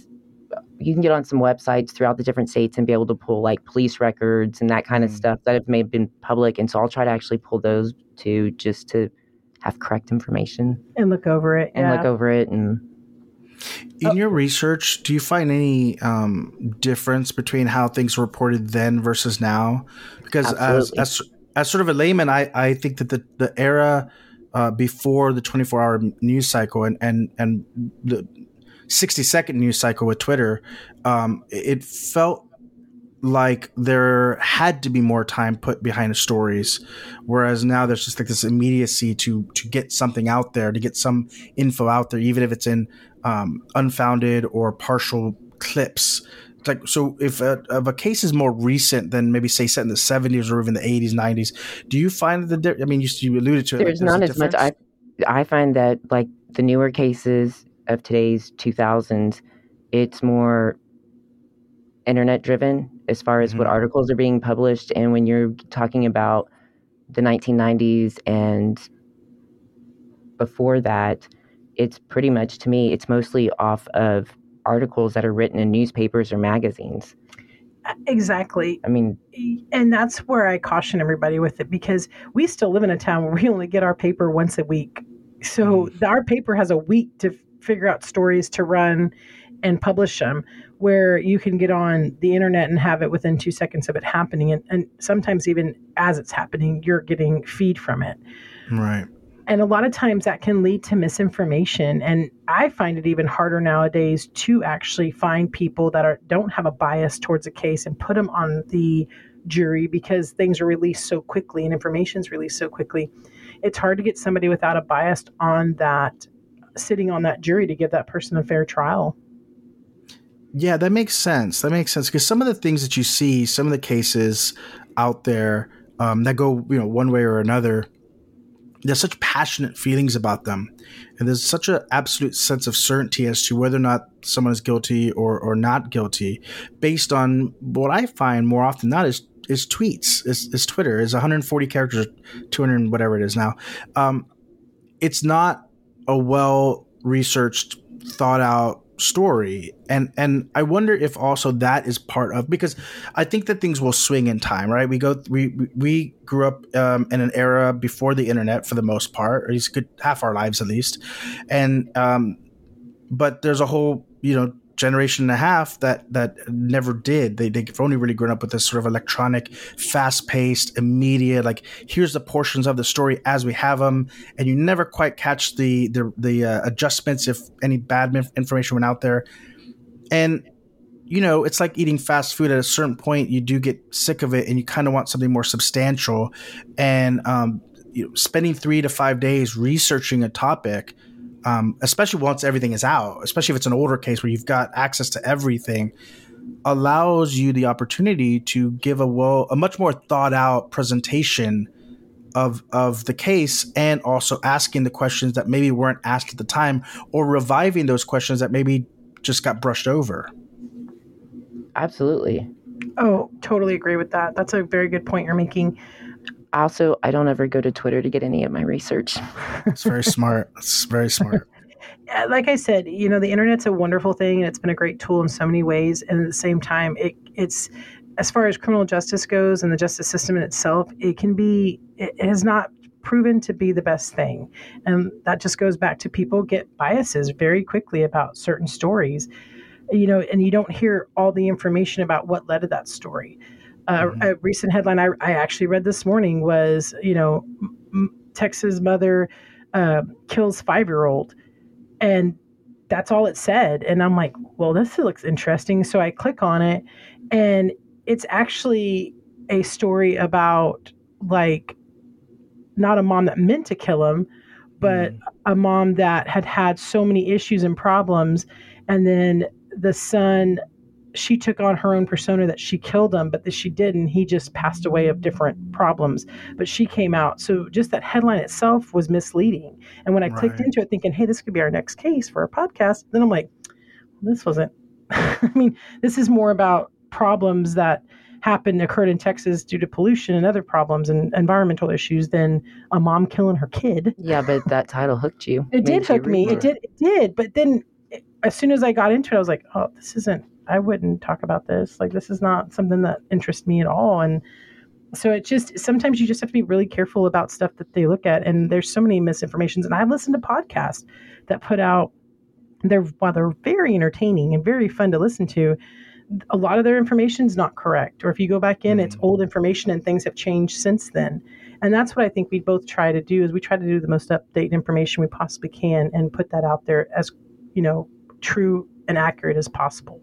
You can get on some websites throughout the different states and be able to pull like police records and that kind of mm-hmm. stuff that have may have been public. And so I'll try to actually pull those too, just to have correct information
and look over it
and
yeah.
look over it and
in oh. your research, do you find any um, difference between how things were reported then versus now? Because as, as, as sort of a layman, I, I think that the, the era uh, before the 24 hour news cycle and, and, and the 60 second news cycle with Twitter, um, it felt like there had to be more time put behind the stories whereas now there's just like this immediacy to to get something out there to get some info out there even if it's in um, unfounded or partial clips. Like so, if a, if a case is more recent than maybe say set in the seventies or even the eighties, nineties, do you find that? I mean, you, you alluded to
it. There's, like, there's not as much. I I find that like the newer cases of today's two thousands, it's more internet driven as far as mm-hmm. what articles are being published, and when you're talking about the 1990s and before that it's pretty much to me, it's mostly off of articles that are written in newspapers or magazines.
Exactly.
I mean,
and that's where I caution everybody with it because we still live in a town where we only get our paper once a week. So mm. our paper has a week to figure out stories to run and publish them where you can get on the internet and have it within two seconds of it happening and, and sometimes even as it's happening you're getting feed from it
right
and a lot of times that can lead to misinformation. And I find it even harder nowadays to actually find people that are don't have a bias towards a case and put them on the jury because things are released so quickly and information is released so quickly. It's hard to get somebody without a bias on that sitting on that jury to give that person a fair trial.
Yeah, that makes sense. That makes sense because some of the things that you see, some of the cases out there um, that go, you know, one way or another, there's such passionate feelings about them and there's such an absolute sense of certainty as to whether or not someone is guilty or, or not guilty based on what i find more often than not is is tweets is, is twitter is 140 characters 200 whatever it is now. Um, it's not a well researched thought out story and and i wonder if also that is part of because i think that things will swing in time right? We go we we grew up um, in an era before the internet for the most part or at least good half our lives at least. And um but there's a whole you know generation and a half that that never did. They they've only really grown up with this sort of electronic, fast paced, immediate. Like here's the portions of the story as we have them, and you never quite catch the the the uh, adjustments if any bad information went out there. And you know, it's like eating fast food. At a certain point, you do get sick of it, and you kind of want something more substantial. And um, you know, spending three to five days researching a topic um, especially once everything is out, especially if it's an older case where you've got access to everything, allows you the opportunity to give a well a much more thought out presentation of of the case and also asking the questions that maybe weren't asked at the time or reviving those questions that maybe just got brushed over.
Absolutely.
Oh, totally agree with that. That's a very good point you're making
also, I don't ever go to Twitter to get any of my research.
it's very smart. It's very smart.
like I said, you know, the internet's a wonderful thing and it's been a great tool in so many ways. And at the same time, it, it's as far as criminal justice goes and the justice system in itself, it can be, it has not proven to be the best thing. And that just goes back to people get biases very quickly about certain stories, you know, and you don't hear all the information about what led to that story. Mm-hmm. A recent headline I, I, actually read this morning was, you know, m- Texas mother uh, kills five year old, and that's all it said. And I'm like, well, this looks interesting. So I click on it, and it's actually a story about like not a mom that meant to kill him, but mm. a mom that had had so many issues and problems, and then the son she took on her own persona that she killed him, but that she didn't. He just passed away of different problems. But she came out. So just that headline itself was misleading. And when I right. clicked into it thinking, hey, this could be our next case for a podcast, then I'm like, this wasn't. I mean, this is more about problems that happened occurred in Texas due to pollution and other problems and environmental issues than a mom killing her kid.
Yeah, but that title hooked you.
It did hook me. It did. It did. But then, eh, as soon as I got into it, I was like, oh, this isn't I wouldn't talk about this. Like, this is not something that interests me at all. And so it just sometimes you just have to be really careful about stuff that they look at. And there's so many misinformations. And I listen to podcasts that put out they're while they're very entertaining and very fun to listen to, a lot of their information is not correct. Or if you go back in, mm-hmm. it's old information and things have changed since then. And that's what I think we both try to do is we try to do the most updated information we possibly can and put that out there as, you know, true and accurate as possible.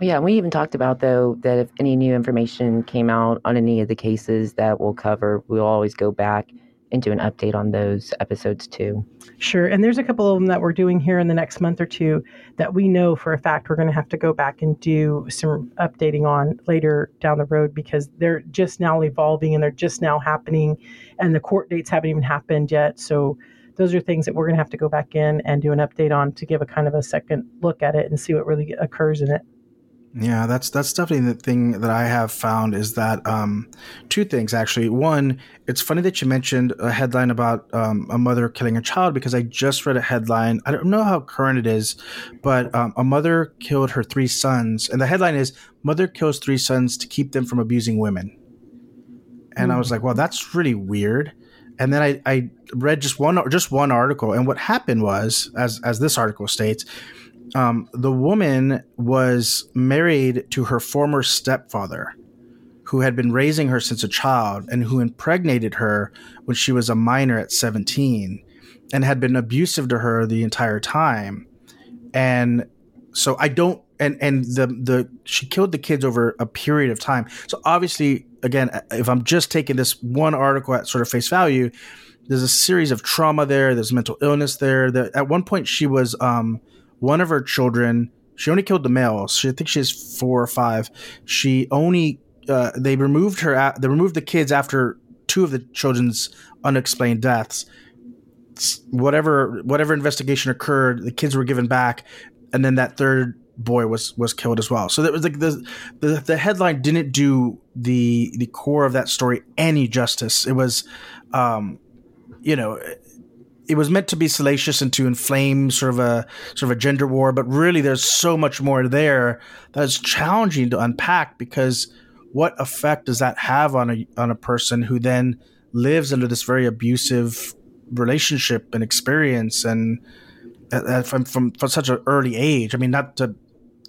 Yeah, we even talked about though that if any new information came out on any of the cases that we'll cover, we'll always go back and do an update on those episodes too.
Sure. And there's a couple of them that we're doing here in the next month or two that we know for a fact we're going to have to go back and do some updating on later down the road because they're just now evolving and they're just now happening and the court dates haven't even happened yet. So those are things that we're going to have to go back in and do an update on to give a kind of a second look at it and see what really occurs in it.
Yeah, that's that's definitely the thing that I have found is that um, two things actually. One, it's funny that you mentioned a headline about um, a mother killing a child because I just read a headline. I don't know how current it is, but um, a mother killed her three sons, and the headline is "Mother kills three sons to keep them from abusing women." And mm. I was like, "Well, that's really weird." And then I, I read just one just one article, and what happened was, as as this article states um, the woman was married to her former stepfather, who had been raising her since a child and who impregnated her when she was a minor at 17 and had been abusive to her the entire time. And so I don't and and the the she killed the kids over a period of time. So obviously again if I'm just taking this one article at sort of face value, there's a series of trauma there, there's mental illness there. That at one point she was um one of her children. She only killed the males. She, I think she has four or five. She only uh, they removed her. They removed the kids after two of the children's unexplained deaths. Whatever whatever investigation occurred, the kids were given back, and then that third boy was was killed as well. So that was like the, the the headline didn't do the the core of that story any justice. It was, um, you know, it was meant to be salacious and to inflame sort of a sort of a gender war, but really there's so much more there that is challenging to unpack because what effect does that have on a on a person who then lives under this very abusive relationship and experience and uh, from, from from such an early age? I mean, not to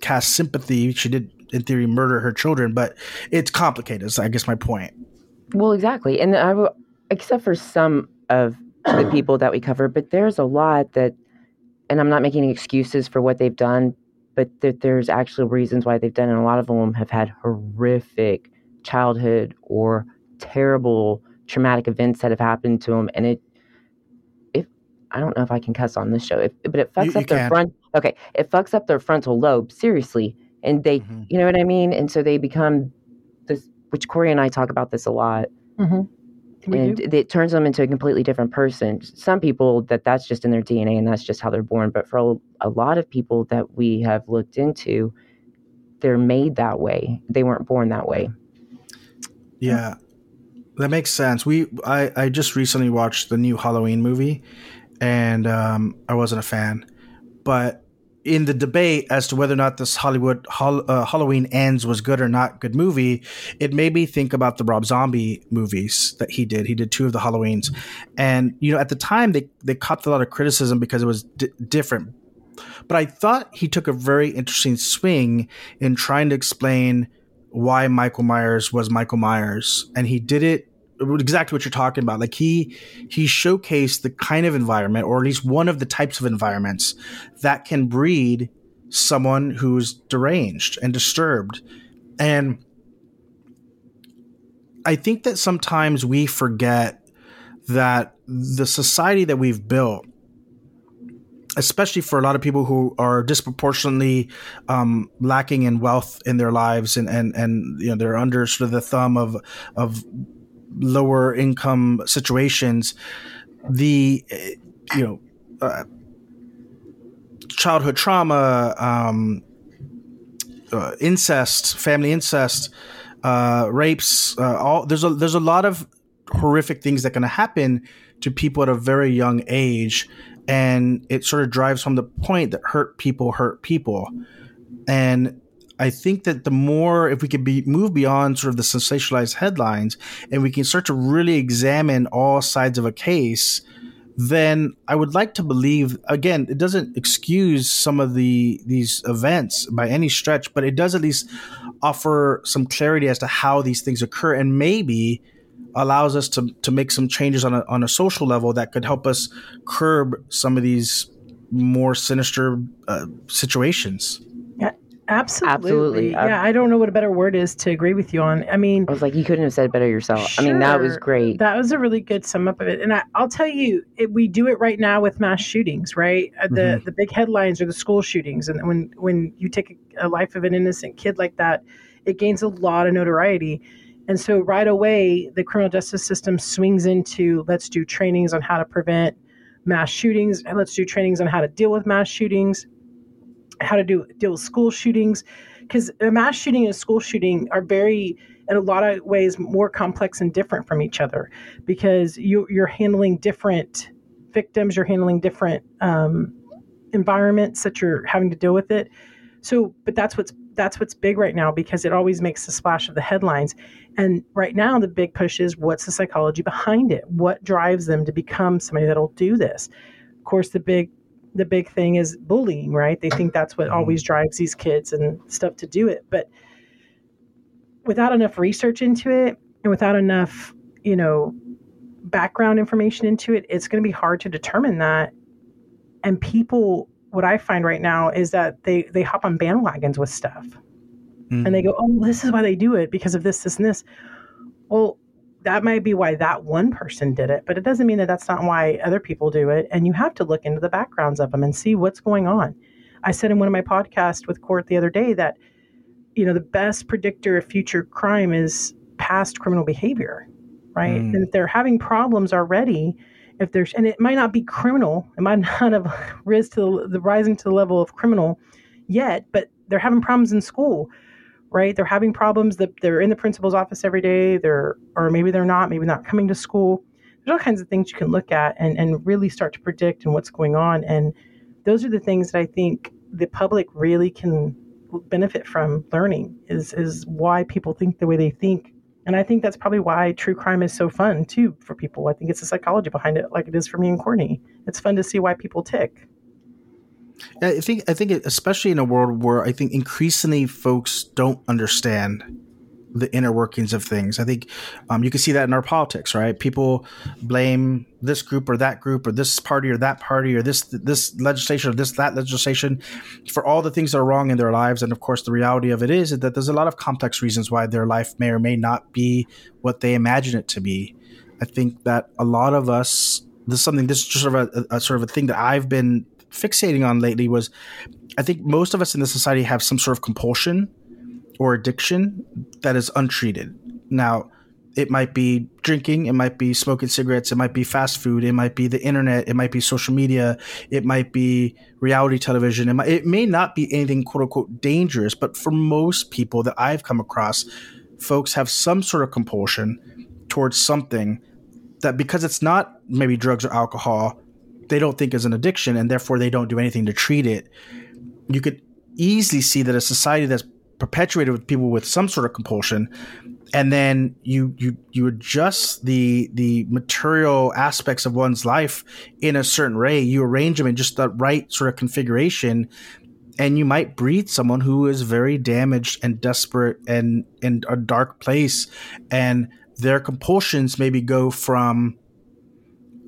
cast sympathy. She did, in theory, murder her children, but it's complicated. Is I guess my point.
Well, exactly, and I will, except for some of the people that we cover, but there's a lot that, and I'm not making excuses for what they've done, but that there's actually reasons why they've done, it. and a lot of them have had horrific childhood or terrible traumatic events that have happened to them, and it, if I don't know if I can cuss on this show, if, but it fucks
You-
up
you
their
can.
front. Okay, it fucks up their frontal lobe seriously, and they,
Mhm.
you know what I mean, and so they become this. Which Corey and I talk about this a lot
Mm-hmm. We
and
do.
it turns them into a completely different person. Some people that that's just in their DNA and that's just how they're born. But for a, a lot of people that we have looked into, they're made that way. They weren't born that way.
Yeah, that makes sense. We I I just recently watched the new Halloween movie, and um, I wasn't a fan, but in the debate as to whether or not this Hollywood Hol- uh, Halloween Ends was good or not good movie, it made me think about the Rob Zombie movies that he did. He did two of the Halloweens, and you know at the time they they copped a lot of criticism because it was di- different. But I thought he took a very interesting swing in trying to explain why Michael Myers was Michael Myers, and he did it exactly what you're talking about. Like he he showcased the kind of environment, or at least one of the types of environments that can breed someone who's deranged and disturbed, and I think that sometimes we forget that the society that we've built especially for a lot of people who are disproportionately um, lacking in wealth in their lives and, and, and you know they're under sort of the thumb of of lower income situations the you know uh, childhood trauma um, uh, incest family incest uh, rapes uh, all there's a there's a lot of horrific things that can happen to people at a very young age and it sort of drives home the point that hurt people hurt people. And i think that the more if we could be move beyond sort of the sensationalized headlines and we can start to really examine all sides of a case then i would like to believe again it doesn't excuse some of the these events by any stretch but it does at least offer some clarity as to how these things occur and maybe allows us to, to make some changes on a, on a social level that could help us curb some of these more sinister uh, situations.
Absolutely.
Absolutely. I-
Yeah, I don't know what a better word is to agree with you on. I mean,
I was like, you couldn't have said it better yourself. I mean, that was great.
That was a really good sum up of it. And I, I'll tell you, it, we do it right now with mass shootings, right? Uh, The
Mhm.
the big headlines are the school shootings, and when when you take a, a life of an innocent kid like that, it gains a lot of notoriety. And so right away, the criminal justice system swings into let's do trainings on how to prevent mass shootings, and let's do trainings on how to deal with mass shootings, how to do deal with school shootings, because a mass shooting and a school shooting are very in a lot of ways more complex and different from each other because you, you're handling different victims, you're handling different um, environments that you're having to deal with it. So, but that's what's that's what's big right now because it always makes the splash of the headlines. And right now, the big push is what's the psychology behind it? What drives them to become somebody that'll do this? Of course, the big the big thing is bullying, right? They think that's what always mm-hmm. drives these kids and stuff to do it, but without enough research into it and without enough, you know, background information into it, it's going to be hard to determine that. And people, what I find right now is that they they hop on bandwagons with stuff and they mm. go, "Oh, this is why they do it because of this, this, and this." Well, that might be why that one person did it, but it doesn't mean that that's not why other people do it. And you have to look into the backgrounds of them and see what's going on. I said in one of my podcasts with Court the other day that you know the best predictor of future crime is past criminal behavior, right?
Mm.
And if they're having problems already, if there's and it might not be criminal, it might not have risen to the, the rising to the level of criminal yet, but they're having problems in school right? They're having problems that they're in the principal's office every day. They're, or maybe they're not, maybe not coming to school. There's all kinds of things you can look at and, and really start to predict and what's going on. And those are the things that I think the public really can benefit from learning is, is why people think the way they think. And I think that's probably why true crime is so fun too for people. I think it's the psychology behind it, like it is for me and Courtney. It's fun to see why people tick.
I think I think especially in a world where I think increasingly folks don't understand the inner workings of things. I think um, you can see that in our politics, right? People blame this group or that group or this party or that party or this this legislation or this that legislation for all the things that are wrong in their lives. And of course, the reality of it is that there's a lot of complex reasons why their life may or may not be what they imagine it to be. I think that a lot of us, this is something, this is just sort of a, a sort of a thing that I've been fixating on lately. Was I think most of us in the society have some sort of compulsion or addiction that is untreated. Now, it might be drinking, it might be smoking cigarettes, it might be fast food, it might be the internet, it might be social media, it might be reality television. It, might, it may not be anything quote unquote dangerous, but for most people that I've come across, folks have some sort of compulsion towards something that because it's not maybe drugs or alcohol, they don't think is an addiction and therefore they don't do anything to treat it. You could easily see that a society that's perpetuated with people with some sort of compulsion and then you you you adjust the the material aspects of one's life in a certain way you arrange them in just the right sort of configuration and you might breed someone who is very damaged and desperate and in a dark place and their compulsions maybe go from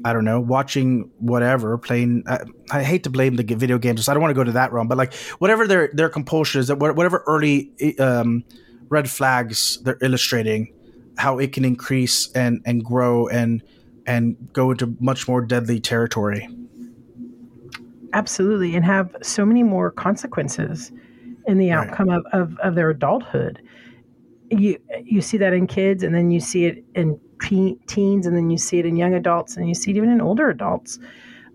I don't know, watching whatever, playing. I, I, hate to blame the video games. I don't want to go to that realm, but like whatever their their compulsion is, that whatever early um, red flags they're illustrating, how it can increase and and grow and and go into much more deadly territory.
Absolutely, and have so many more consequences in the outcome right. of, of, of their adulthood. You you see that in kids, and then you see it in teens and then you see it in young adults and you see it even in older adults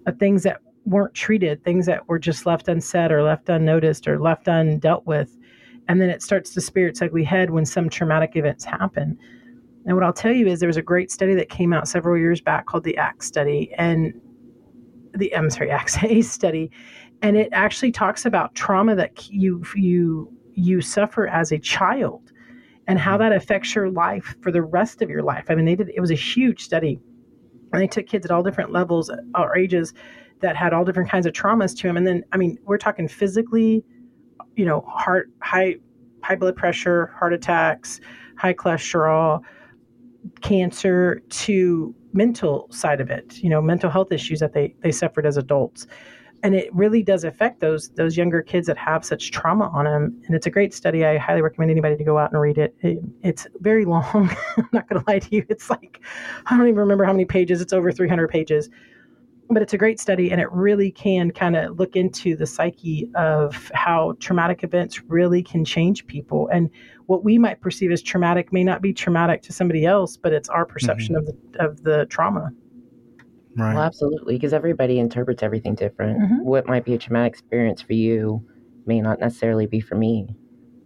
uh, things that weren't treated things that were just left unsaid or left unnoticed or left undealt with. And then it starts to spear its ugly head when some traumatic events happen. And what i'll tell you is there was a great study that came out several years back called the ACT study and the i'm sorry ACE study and it actually talks about trauma that you you you suffer as a child and how mm-hmm. that affects your life for the rest of your life. I mean, they did it was a huge study, and they took kids at all different levels or ages that had all different kinds of traumas to them. And then, I mean, we're talking physically, you know, heart high high blood pressure, heart attacks, high cholesterol, cancer, to mental side of it. You know, mental health issues that they they suffered as adults and it really does affect those those younger kids that have such trauma on them and it's a great study. I highly recommend anybody to go out and read it, it it's very long i'm not going to lie to you. It's like i don't even remember how many pages. It's over 300 pages. But it's a great study and it really can kind of look into the psyche of how traumatic events really can change people. And what we might perceive as traumatic may not be traumatic to somebody else but it's our perception mm-hmm. of the of the trauma
Right. Well, absolutely, because everybody interprets everything different. Mm-hmm. What might be a traumatic experience for you may not necessarily be for me.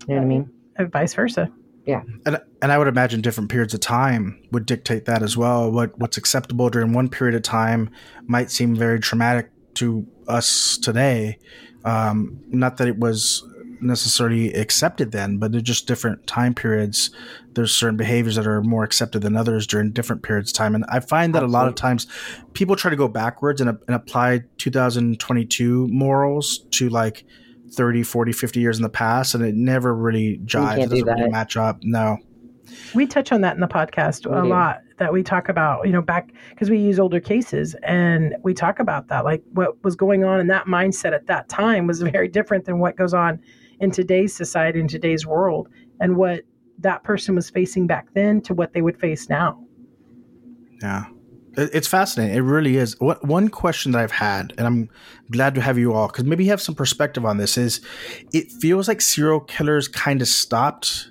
You know what I mean?
And vice versa.
Yeah.
And and I would imagine different periods of time would dictate that as well. What what's acceptable during one period of time might seem very traumatic to us today. Um, not that it was necessarily accepted then, but they're just different time periods. There's certain behaviors that are more accepted than others during different periods of time. And I find that Absolutely. a lot of times people try to go backwards and, and apply 2022 morals to like 30, 40, 50 years in the past, and it never really jives. It doesn't really match up. No.
We touch on that in the podcast a lot that we talk about, you know, back because we use older cases and we talk about that. Like what was going on in that mindset at that time was very different than what goes on in today's society, in today's world, and what that person was facing back then to what they would face now.
Yeah. It's fascinating. It really is. What one question that I've had, and I'm glad to have you all, because maybe you have some perspective on this, is it feels like serial killers kind of stopped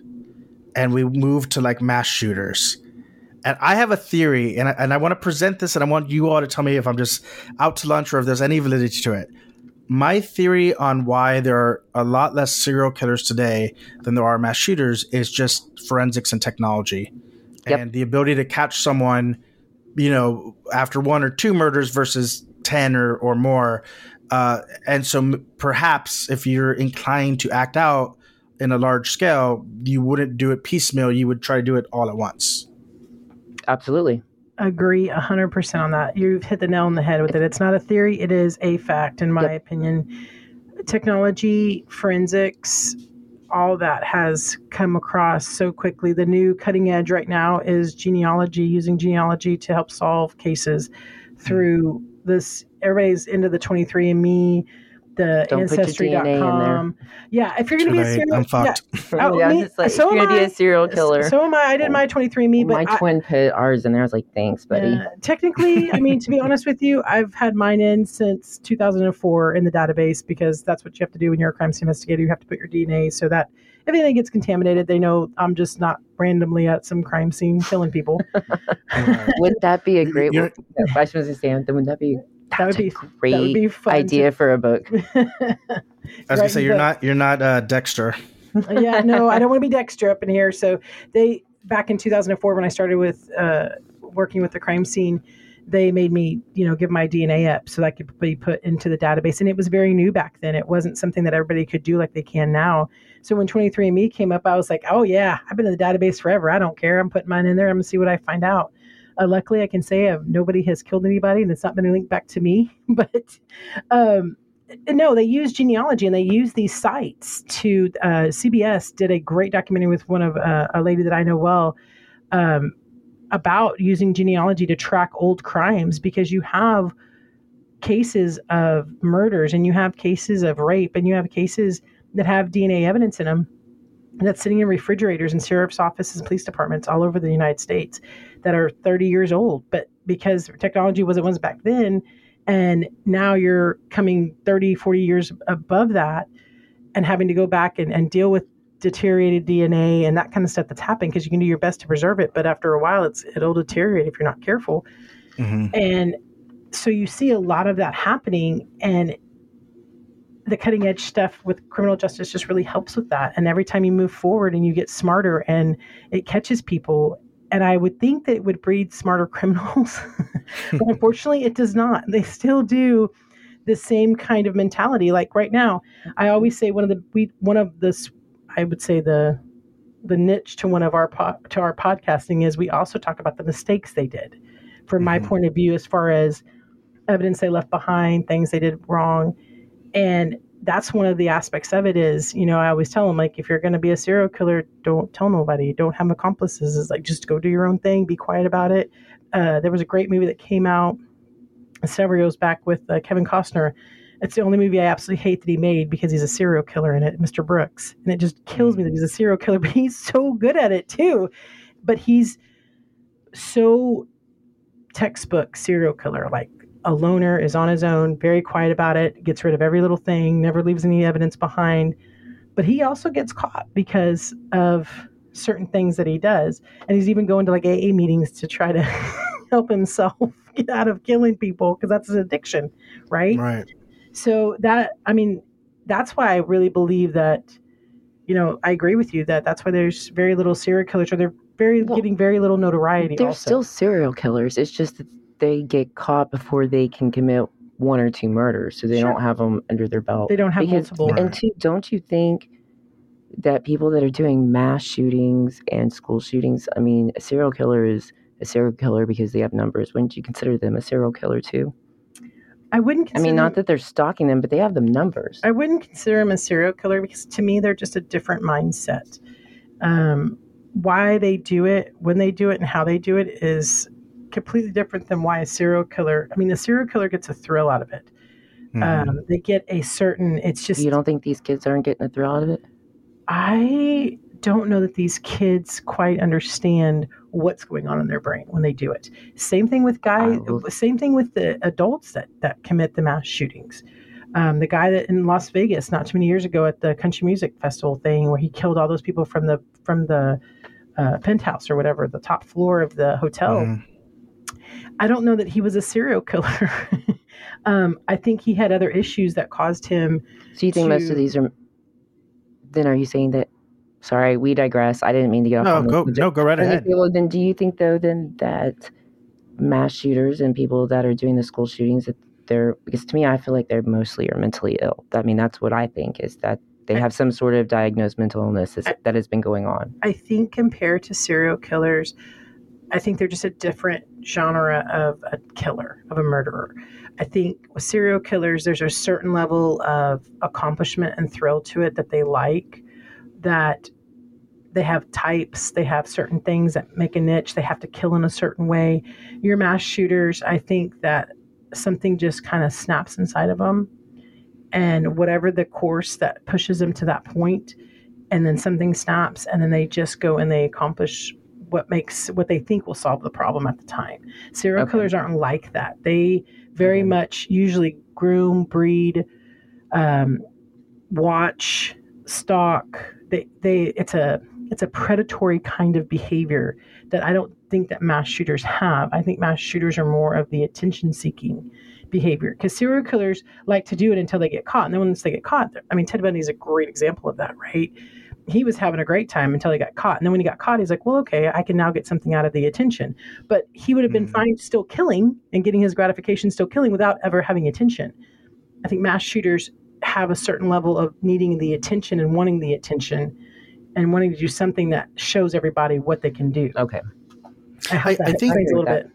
and we moved to like mass shooters. And I have a theory, and I, and I want to present this, and I want you all to tell me if I'm just out to lunch or if there's any validity to it my theory on why there are a lot less serial killers today than there are mass shooters is just forensics and technology. Yep. and the ability to catch someone you know after one or two murders versus 10 or, or more. Uh, and so m- perhaps if you're inclined to act out in a large scale you wouldn't do it piecemeal. You would try to do it all at once.
Absolutely
agree 100% on that. You've hit the nail on the head with it. It's not a theory, it is a fact, in my yep. opinion. technology, forensics, all that has come across so quickly. The new cutting edge right now is genealogy, using genealogy to help solve cases mm. through this. Everybody's into the 23andMe the
Don't put your DNA in there.
ancestry.com. Yeah, if you're going to be a
Too late.
serial,
I'm
yeah,
fucked.
Oh,
yeah,
me-
like,
so
if you're
am
gonna be
I.
a serial killer.
So am I. I did my 23andMe, but
my
I-
twin put ours in there. I was like, thanks, buddy.
yeah, technically, I mean, to be honest with you, I've had mine in since 2004 in the database because that's what you have to do when you're a crimes investigator. You have to put your DNA so that if anything gets contaminated, they know I'm just not randomly at some crime scene killing people.
Wouldn't that be a great?
You're-
I was supposed to say, then wouldn't that be?
That would
That's a
be
great
that would be fun to-
idea for a book.
I was gonna say you're
but-
not you're not uh, Dexter.
yeah, no, I don't want to be Dexter up in here. So they back in 2004 when I started with uh, working with the crime scene, they made me you know give my DNA up so that could be put into the database, and it was very new back then. It wasn't something that everybody could do like they can now. So when 23andMe came up, I was like, oh yeah, I've been in the database forever. I don't care. I'm putting mine in there. I'm gonna see what I find out. Uh, luckily, I can say I've, nobody has killed anybody, and it's not been linked back to me. But um, no, they use genealogy and they use these sites to. Uh, CBS did a great documentary with one of uh, a lady that I know well um, about using genealogy to track old crimes because you have cases of murders and you have cases of rape and you have cases that have DNA evidence in them that's sitting in refrigerators in sheriff's offices and police departments all over the United States that are 30 years old. But because technology was it was back then, and now you're coming 30, 40 years above that and having to go back and, and deal with deteriorated DNA and that kind of stuff that's happened because you can do your best to preserve it. But after a while, it's it'll deteriorate if you're not careful.
hmm
And so you see a lot of that happening and the cutting edge stuff with criminal justice just really helps with that. And every time you move forward and you get smarter and it catches people. And I would think that it would breed smarter criminals. but unfortunately it does not. They still do the same kind of mentality. Like right now, I always say one of the we one of this I would say the the niche to one of our po- to our podcasting is we also talk about the mistakes they did from my
Mhm.
point of view as far as evidence they left behind things they did wrong and that's one of the aspects of it is you know i always tell them like if you're going to be a serial killer don't tell nobody. Don't have accomplices. It's like just go do your own thing. Be quiet about it. Uh, there was a great movie that came out several years back with uh, kevin costner. It's the only movie i absolutely hate that he made because he's a serial killer in it mr brooks. And it just kills me that he's a serial killer but he's so good at it too. But he's so textbook serial killer like a loner is on his own very quiet about it gets rid of every little thing never leaves any evidence behind but he also gets caught because of certain things that he does and he's even going to like aa meetings to try to help himself get out of killing people because that's his addiction right
Right.
so that i mean that's why i really believe that you know i agree with you that that's why there's very little serial killers or they're very
Well,
getting very little notoriety
They're
also.
still serial killers. It's just that they get caught before they can commit one or two murders, so they
Sure.
don't have them under their belt.
they don't have
Because-
multiple.
And two, don't you think that people that are doing mass shootings and school shootings, I mean, a serial killer is a serial killer because they have numbers. Wouldn't you consider them a serial killer too?
i wouldn't
I mean, not that they're stalking them, but they have the numbers.
I wouldn't consider them a serial killer because to me they're just a different mindset. Um, why they do it, when they do it, and how they do it is completely different than why a serial killer. I mean, the serial killer gets a thrill out of it.
Mhm.
Um, they get a certain. It's just
you don't think these kids aren't getting a thrill out of it?
I don't know that these kids quite understand what's going on in their brain when they do it. Same thing with guys.
Oh.
Same thing with the adults that that commit the mass shootings. Um, the guy that in Las Vegas not too many years ago at the country music festival thing, where he killed all those people from the from the uh, penthouse or whatever, the top floor of the hotel.
Mhm.
I don't know that he was a serial killer. um, I think he had other issues that caused him
So you think most of these are? Then are you saying that? Sorry, we digress. I didn't mean to get off.
No,
on
go
subject.
no, go right
Okay,
ahead.
well, then do you think though then that mass shooters and people that are doing the school shootings that they're because to me I feel like they're mostly are mentally ill. I mean that's what I think is that they have some sort of diagnosed mental illness that has been going on.
I think compared to serial killers, I think they're just a different genre of a killer, of a murderer. I think with serial killers, there's a certain level of accomplishment and thrill to it that they like. That they have types, they have certain things that make a niche, they have to kill in a certain way. Your mass shooters, I think that something just kind of snaps inside of them. And whatever the course that pushes them to that point, and then something snaps, and then they just go and they accomplish what makes what they think will solve the problem at the time. Serial okay. killers aren't like that. They very mm-hmm. much usually groom, breed, um, watch, stalk. They they it's a it's a predatory kind of behavior that I don't think that mass shooters have. I think mass shooters are more of the attention seeking behavior because serial killers like to do it until they get caught. And then once they get caught, I mean, Ted Bundy is a great example of that, right? He was having a great time until he got caught. And then when he got caught, he's like, well, okay, I can now get something out of the attention. But he would have been mm-hmm. fine still killing and getting his gratification still killing without ever having attention. I think mass shooters have a certain level of needing the attention and wanting the attention and wanting to do something that shows everybody what they can do.
Okay.
I, I, I think a little bit.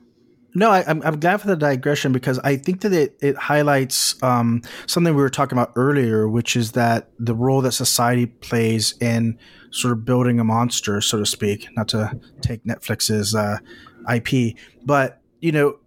No, I, am I'm glad for the digression because I think that it, it highlights um, something we were talking about earlier, which is that the role that society plays in sort of building a monster, so to speak, not to take Netflix's uh, IP, but you know,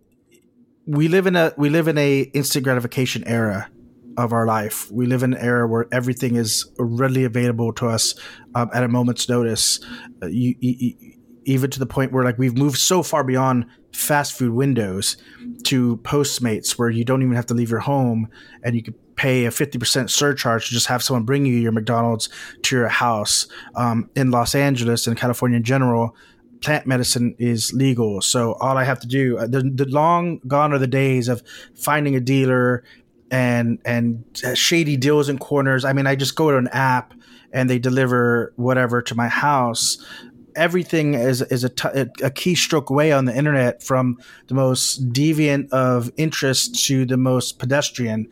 we live in a we live in a instant gratification era of our life. We live in an era where everything is readily available to us um, at a moment's notice. Uh, you, you, even to the point where like we've moved so far beyond fast food windows to Postmates, where you don't even have to leave your home and you can pay a 50% surcharge to just have someone bring you your McDonald's to your house. Um, in Los Angeles and California in general, plant medicine is legal. So all I have to do, uh, the, the long gone are the days of finding a dealer and and shady deals in corners. I mean, I just go to an app and they deliver whatever to my house. Everything is is a, t- a keystroke away on the internet, from the most deviant of interest to the most pedestrian.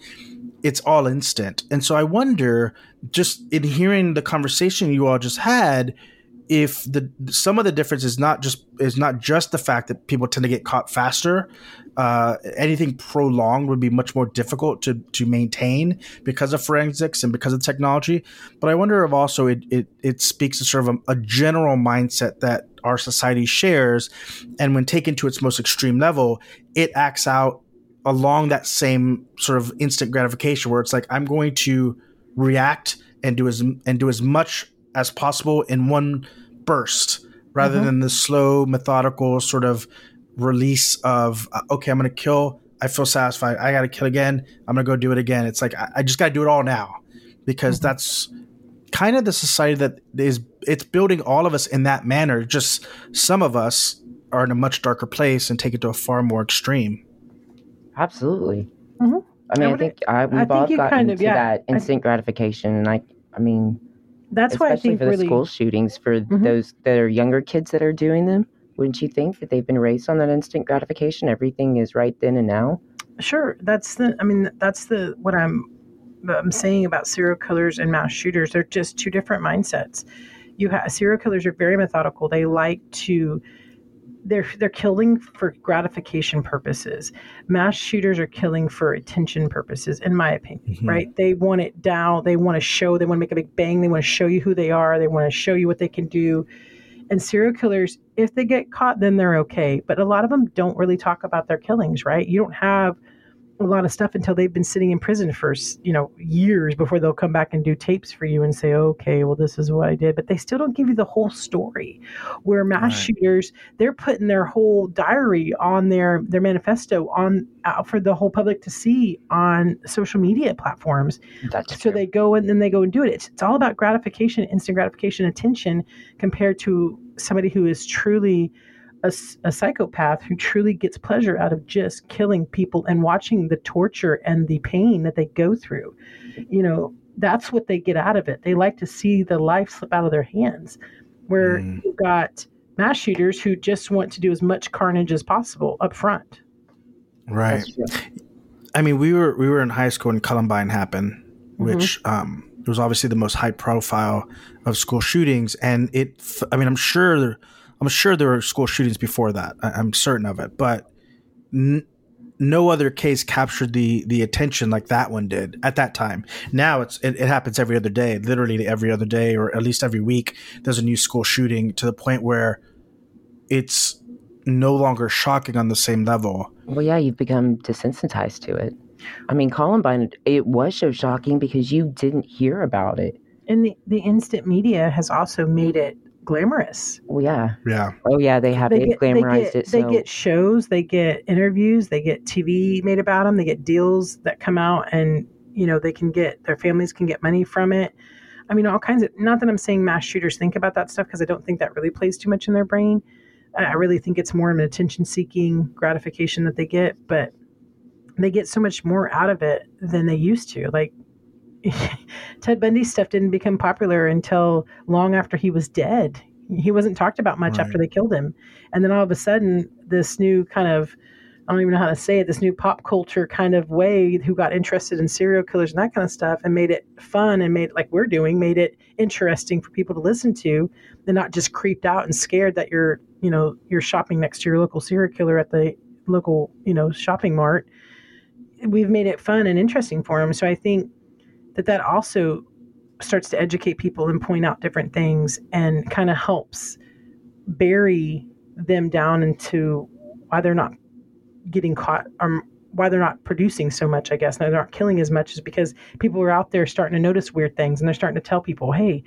It's all instant, and so I wonder, just in hearing the conversation you all just had, if the some of the difference is not just is not just the fact that people tend to get caught faster, uh, anything prolonged would be much more difficult to to maintain because of forensics and because of technology. But I wonder if also it it, it speaks to sort of a, a general mindset that our society shares, and when taken to its most extreme level, it acts out along that same sort of instant gratification where it's like I'm going to react and do as and do as much as possible in one burst rather mm-hmm. than the slow methodical sort of release of uh, okay i'm gonna kill i feel satisfied i gotta kill again i'm gonna go do it again it's like i, I just gotta do it all now because mm-hmm. that's kind of the society that is it's building all of us in that manner just some of us are in a much darker place and take it to a far more extreme
absolutely mm-hmm. i mean i, I think I, we've I all gotten kind of, into yeah, that instant gratification and i i mean
that's why I think
for
really,
the school shootings for mm-hmm. those that are younger kids that are doing them. Wouldn't you think that they've been raised on that instant gratification? Everything is right then and now.
Sure, that's the. I mean, that's the what I'm. I'm saying about serial killers and mass shooters. They're just two different mindsets. You have serial killers are very methodical. They like to they're they're killing for gratification purposes. Mass shooters are killing for attention purposes, in my opinion. Mm-hmm. Right? They want it down. They want to show. They want to make a big bang. They want to show you who they are. They want to show you what they can do. And serial killers, if they get caught, then they're okay. But a lot of them don't really talk about their killings. Right? You don't have a lot of stuff until they've been sitting in prison for you know years before they'll come back and do tapes for you and say okay well this is what i did but they still don't give you the whole story where mass right. shooters they're putting their whole diary on their their manifesto on out for the whole public to see on social media platforms That's so true. they go and then they go and do it it's, it's all about gratification instant gratification attention compared to somebody who is truly a, a, psychopath who truly gets pleasure out of just killing people and watching the torture and the pain that they go through. You know, that's what they get out of it. They like to see the life slip out of their hands. Where mm. you've got mass shooters who just want to do as much carnage as possible up front.
Right. I mean, we were we were in high school when Columbine happened, which mm-hmm. um, was obviously the most high profile of school shootings, and it. I mean, I'm sure I'm sure there were school shootings before that. I, am certain of it, but n- no other case captured the the attention like that one did at that time. Now it's it, it, happens every other day, literally every other day, or at least every week. There's a new school shooting to the point where it's no longer shocking on the same level.
Well, yeah, you've become desensitized to it. I mean, Columbine, it was so shocking because you didn't hear about it.
And the, the instant media has also made it glamorous.
Well, yeah.
Yeah.
Oh, yeah, they have. They have glamorized
they get,
it.
So. They get shows, they get interviews, they get TV made about them, they get deals that come out, and, you know, they can get, their families can get money from it. I mean, all kinds of, not that I'm saying mass shooters think about that stuff because I don't think that really plays too much in their brain. I really think it's more of an attention seeking gratification that they get, but they get so much more out of it than they used to. Like Ted Bundy stuff didn't become popular until long after he was dead. He wasn't talked about much right. after they killed him. And then all of a sudden, this new kind of I don't even know how to say it, this new pop culture kind of way who got interested in serial killers and that kind of stuff and made it fun and made like we're doing, made it interesting for people to listen to and not just creeped out and scared that you're, you know, you're shopping next to your local serial killer at the local, you know, shopping mart. We've made it fun and interesting for them. So I think that that also starts to educate people and point out different things and kind of helps bury them down into why they're not getting caught or um, why they're not producing so much, I guess. And they're not killing as much is because people are out there starting to notice weird things and they're starting to tell people, hey,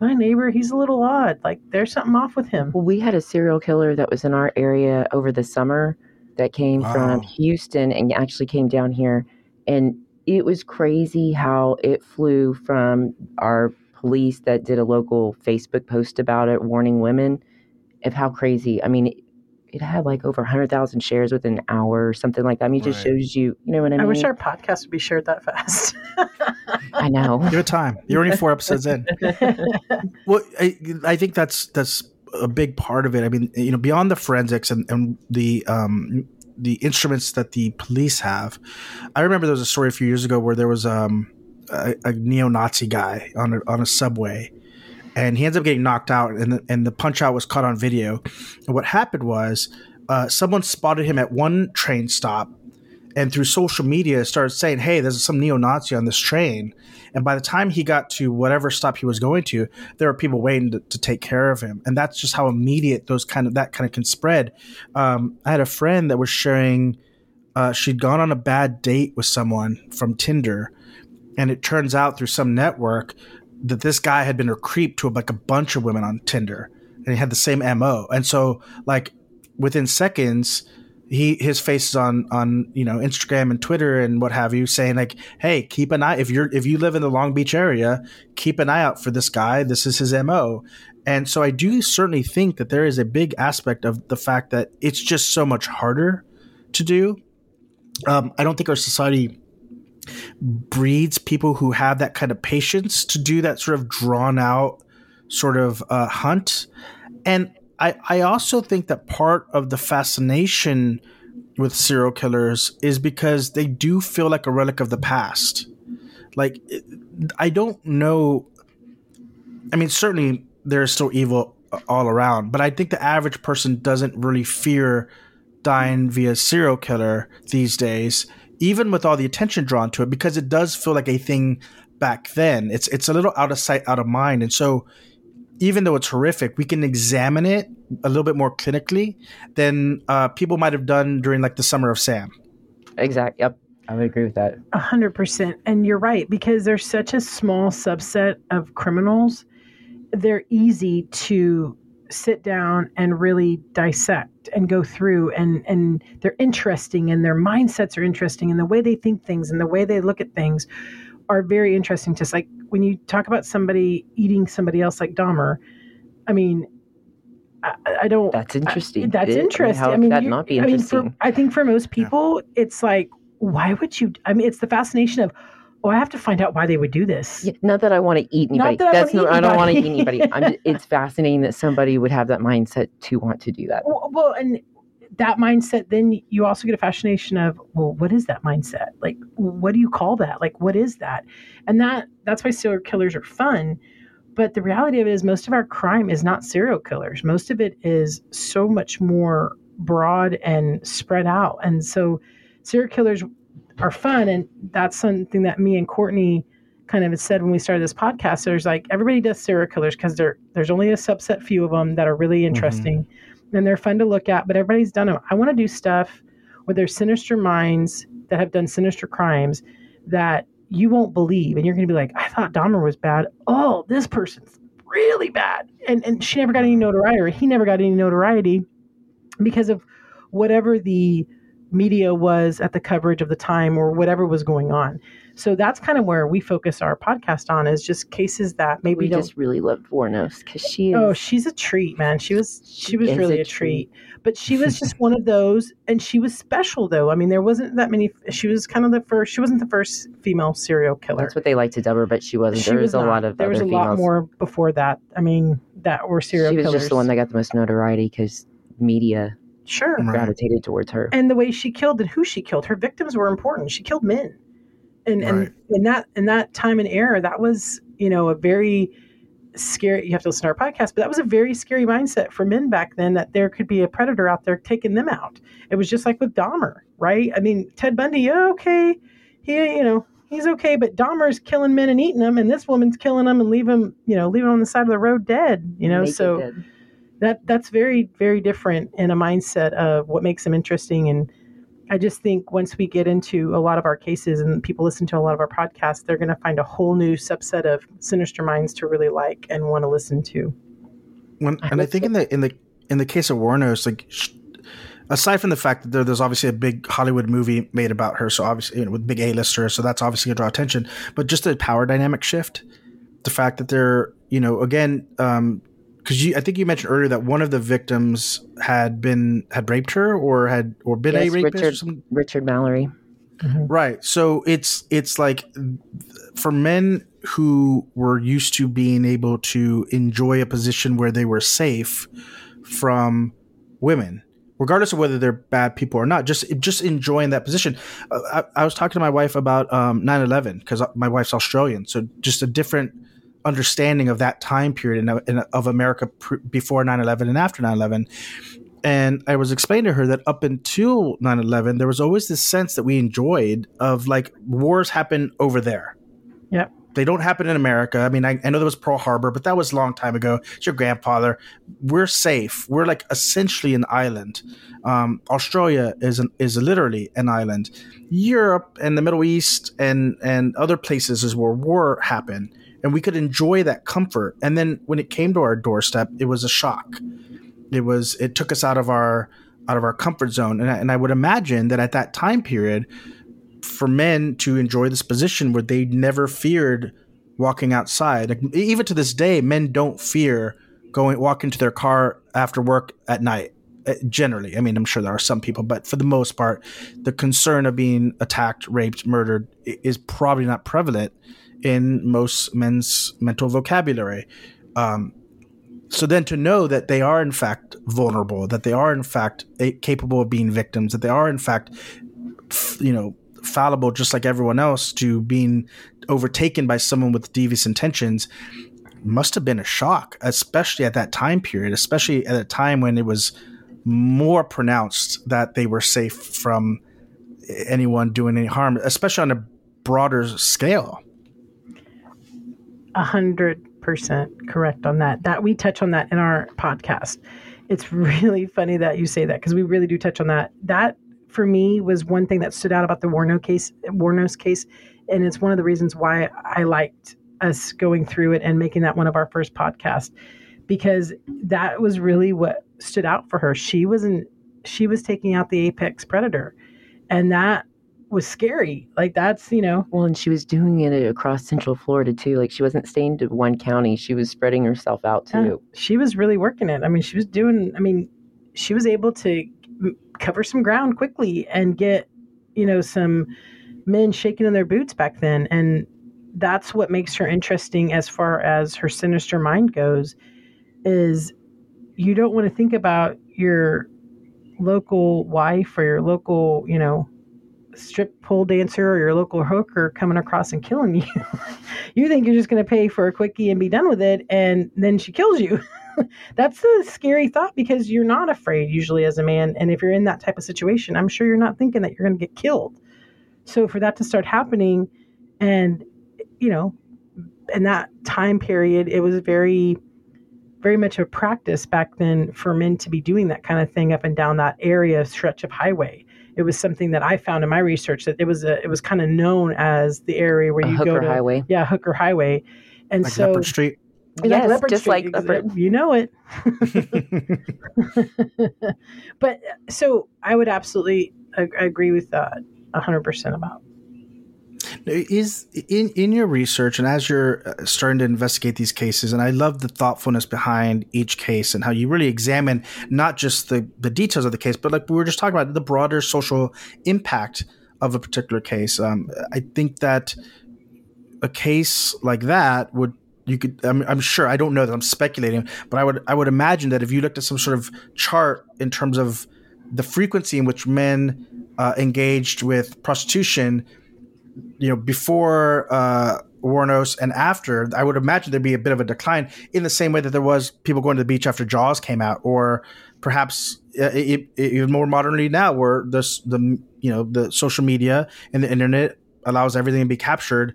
my neighbor, he's a little odd. Like there's something off with him.
Well, we had a serial killer that was in our area over the summer that came wow. from Houston and actually came down here. And it was crazy how it flew from our police that did a local Facebook post about it, warning women of how crazy. I mean, it had like over 100,000 shares within an hour or something like that. I mean, it just shows you, you know what I mean? I
wish our podcast would be shared that fast.
I know.
Give it time. You're only four episodes in. well, I, I think that's that's a big part of it. I mean, you know, beyond the forensics and, and the um, the instruments that the police have. I remember there was a story a few years ago where there was um, a, a neo-Nazi guy on a, on a subway, and he ends up getting knocked out, and the, and the punch out was caught on video. And what happened was uh, someone spotted him at one train stop, and through social media it started saying, "Hey, there's some neo-Nazi on this train." And by the time he got to whatever stop he was going to, there were people waiting to, to take care of him. And that's just how immediate those kind of that kind of can spread. Um, I had a friend that was sharing uh, she'd gone on a bad date with someone from Tinder, and it turns out through some network that this guy had been a creep to like a bunch of women on Tinder, and he had the same mo. And so, like within seconds, he his face is on on you know Instagram and Twitter and what have you, saying like, "Hey, keep an eye if you're if you live in the Long Beach area, keep an eye out for this guy. This is his mo." And so I do certainly think that there is a big aspect of the fact that it's just so much harder to do. Um, I don't think our society breeds people who have that kind of patience to do that sort of drawn out sort of uh, hunt. And I, I also think that part of the fascination with serial killers is because they do feel like a relic of the past. Like, I don't know. I mean, certainly there's still evil all around, but I think the average person doesn't really fear dying via serial killer these days, even with all the attention drawn to it, because it does feel like a thing back then. It's it's a little out of sight, out of mind, and so even though it's horrific, we can examine it a little bit more clinically than uh, people might have done during like the summer of Sam.
Exactly. Yep. I would agree with that.
A hundred percent. And you're right, because there's such a small subset of criminals. They're easy to sit down and really dissect and go through and and they're interesting and their mindsets are interesting and the way they think things and the way they look at things are very interesting to us. When you talk about somebody eating somebody else like Dahmer, I mean, I, I don't.
That's interesting.
I, that's
it,
interesting.
I
mean,
that you, not be interesting?
I mean, for, I think for most people, yeah. it's like, why would you? I mean, it's the fascination of, oh, I have to find out why they would do this.
Yeah, not that I want to eat anybody.
Not that
that's
I,
not,
I
don't want to eat anybody. I'm, it's fascinating that somebody would have that mindset to want to do that.
Well, well, and that mindset, then you also get a fascination of, well, what is that mindset? Like, what do you call that? Like, what is that? And that that's why serial killers are fun. But the reality of it is, most of our crime is not serial killers. Most of it is so much more broad and spread out. And so serial killers are fun, and that's something that me and Courtney kind of said when we started this podcast. There's like everybody does serial killers because there's only a subset few of them that are really mm-hmm. interesting, mm-hmm. And they're fun to look at. But everybody's done them. I want to do stuff where there's sinister minds that have done sinister crimes that you won't believe, and you're going to be like, I thought Dahmer was bad. Oh, this person's really bad, and and she never got any notoriety, or he never got any notoriety because of whatever the media was at the coverage of the time or whatever was going on. So that's kind of where we focus our podcast on is just cases that maybe
we just really loved Wuornos because she oh,
is, oh she's a treat man. She was she was really a, a treat. treat. but she was just one of those and she was special though. I mean there wasn't that many she was kind of the first she wasn't the first female serial killer.
That's what they like to dub her but she wasn't. She there was, was a lot of
there was a
females.
lot more before that I mean that were serial
she
was
killers. just the one that got the most notoriety because media
sure.
Gravitated towards her.
And the way she killed and who she killed her victims were important. She killed men and right. and in that in that time and era that was you know a very scary you have to listen to our podcast but that was a very scary mindset for men back then that there could be a predator out there taking them out. It was just like with dahmer right? I mean ted bundy yeah, okay. He you know he's okay but dahmer's killing men and eating them and this woman's killing them and leave them you know leave them on the side of the road dead you know? Make so that that's very very different in a mindset of what makes them interesting and I just think once we get into a lot of our cases and people listen to a lot of our podcasts, they're going to find a whole new subset of sinister minds to really like and want to listen to.
When, and I think in the in the in the case of Wuornos, like aside from the fact that there, there's obviously a big Hollywood movie made about her, so obviously you know, with big A listers, so that's obviously going to draw attention. But just the power dynamic shift, the fact that they're you know again um, because you, I think you mentioned earlier that one of the victims had been had raped her or had or been yes, a rapist.
Richard, Richard Mallory.
Mm-hmm. Right. So it's it's like for men who were used to being able to enjoy a position where they were safe from women regardless of whether they're bad people or not just just enjoying that position uh, I, I, was talking to my wife about um, 9-11 because my wife's australian so just a different understanding of that time period in, in, of America pr- before 9/11 and after 9/11. And I was explaining to her that up until 9/11, there was always this sense that we enjoyed of like wars happen over there.
Yep.
They don't happen in America. I mean, I, I know there was Pearl Harbor, but that was a long time ago. It's your grandfather. We're safe. We're like essentially an island. Um, Australia is an, is literally an island. Europe and the Middle East and and other places is where war happened and we could enjoy that comfort. And then when it came to our doorstep, it was a shock. It was it took us out of our out of our comfort zone, and I, and I would imagine that at that time period, for men to enjoy this position where they never feared walking outside, like, even to this day, men don't fear going walking to their car after work at night uh, generally. I mean, I'm sure there are some people, but for the most part, the concern of being attacked, raped, murdered is probably not prevalent in most men's mental vocabulary. Um, so then to know that they are in fact vulnerable, that they are in fact capable of being victims, that they are in fact, you know, fallible just like everyone else to being overtaken by someone with devious intentions must have been a shock, especially at that time period, especially at a time when it was more pronounced that they were safe from anyone doing any harm, especially on a broader scale
hundred percent correct on that. That we touch on that in our podcast. It's really funny that you say that because we really do touch on that. That for me was one thing that stood out about the Wuornos case. Wuornos case, and it's one of the reasons why I liked us going through it and making that one of our first podcasts because that was really what stood out for her. She wasn't. She was taking out the apex predator, and that was scary. Like that's, you know.
Well, and she was doing it across Central Florida too. Like she wasn't staying to one county. She was spreading herself out too. Yeah,
she was really working it. I mean, she was doing. I mean, she was able to cover some ground quickly and get, you know, some men shaking in their boots back then, and that's what makes her interesting as far as her sinister mind goes. Is you don't want to think about your local wife or your local, you know, strip pole dancer or your local hooker coming across and killing you. you think you're just going to pay for a quickie and be done with it, and then she kills you. that's a scary thought because you're not afraid usually as a man. And if you're in that type of situation, I'm sure you're not thinking that you're going to get killed. So for that to start happening, and you know, in that time period, it was very, very much a practice back then for men to be doing that kind of thing up and down that area stretch of highway. It was something that I found in my research that it was a, it was kind of known as the area where
A
you
hooker
go to
highway.
yeah hooker highway, and
Like
so
Leopard Street.
like
Yes,
Leopard
just
Street,
like Leopard.
You know it. but so I would absolutely ag- agree with that 100% about.
Is in in your research and as you're uh, starting to investigate these cases and i love the thoughtfulness behind each case and how you really examine not just the the details of the case but like we were just talking about the broader social impact of a particular case. Um, i think that a case like that would you could I'm, I'm sure i don't know that i'm speculating but i would i would imagine that if you looked at some sort of chart in terms of the frequency in which men uh, engaged with prostitution you know, before uh, Wuornos and after, I would imagine there'd be a bit of a decline in the same way that there was people going to the beach after Jaws came out, or perhaps uh, even more modernly now, where this the you know the social media and the internet allows everything to be captured,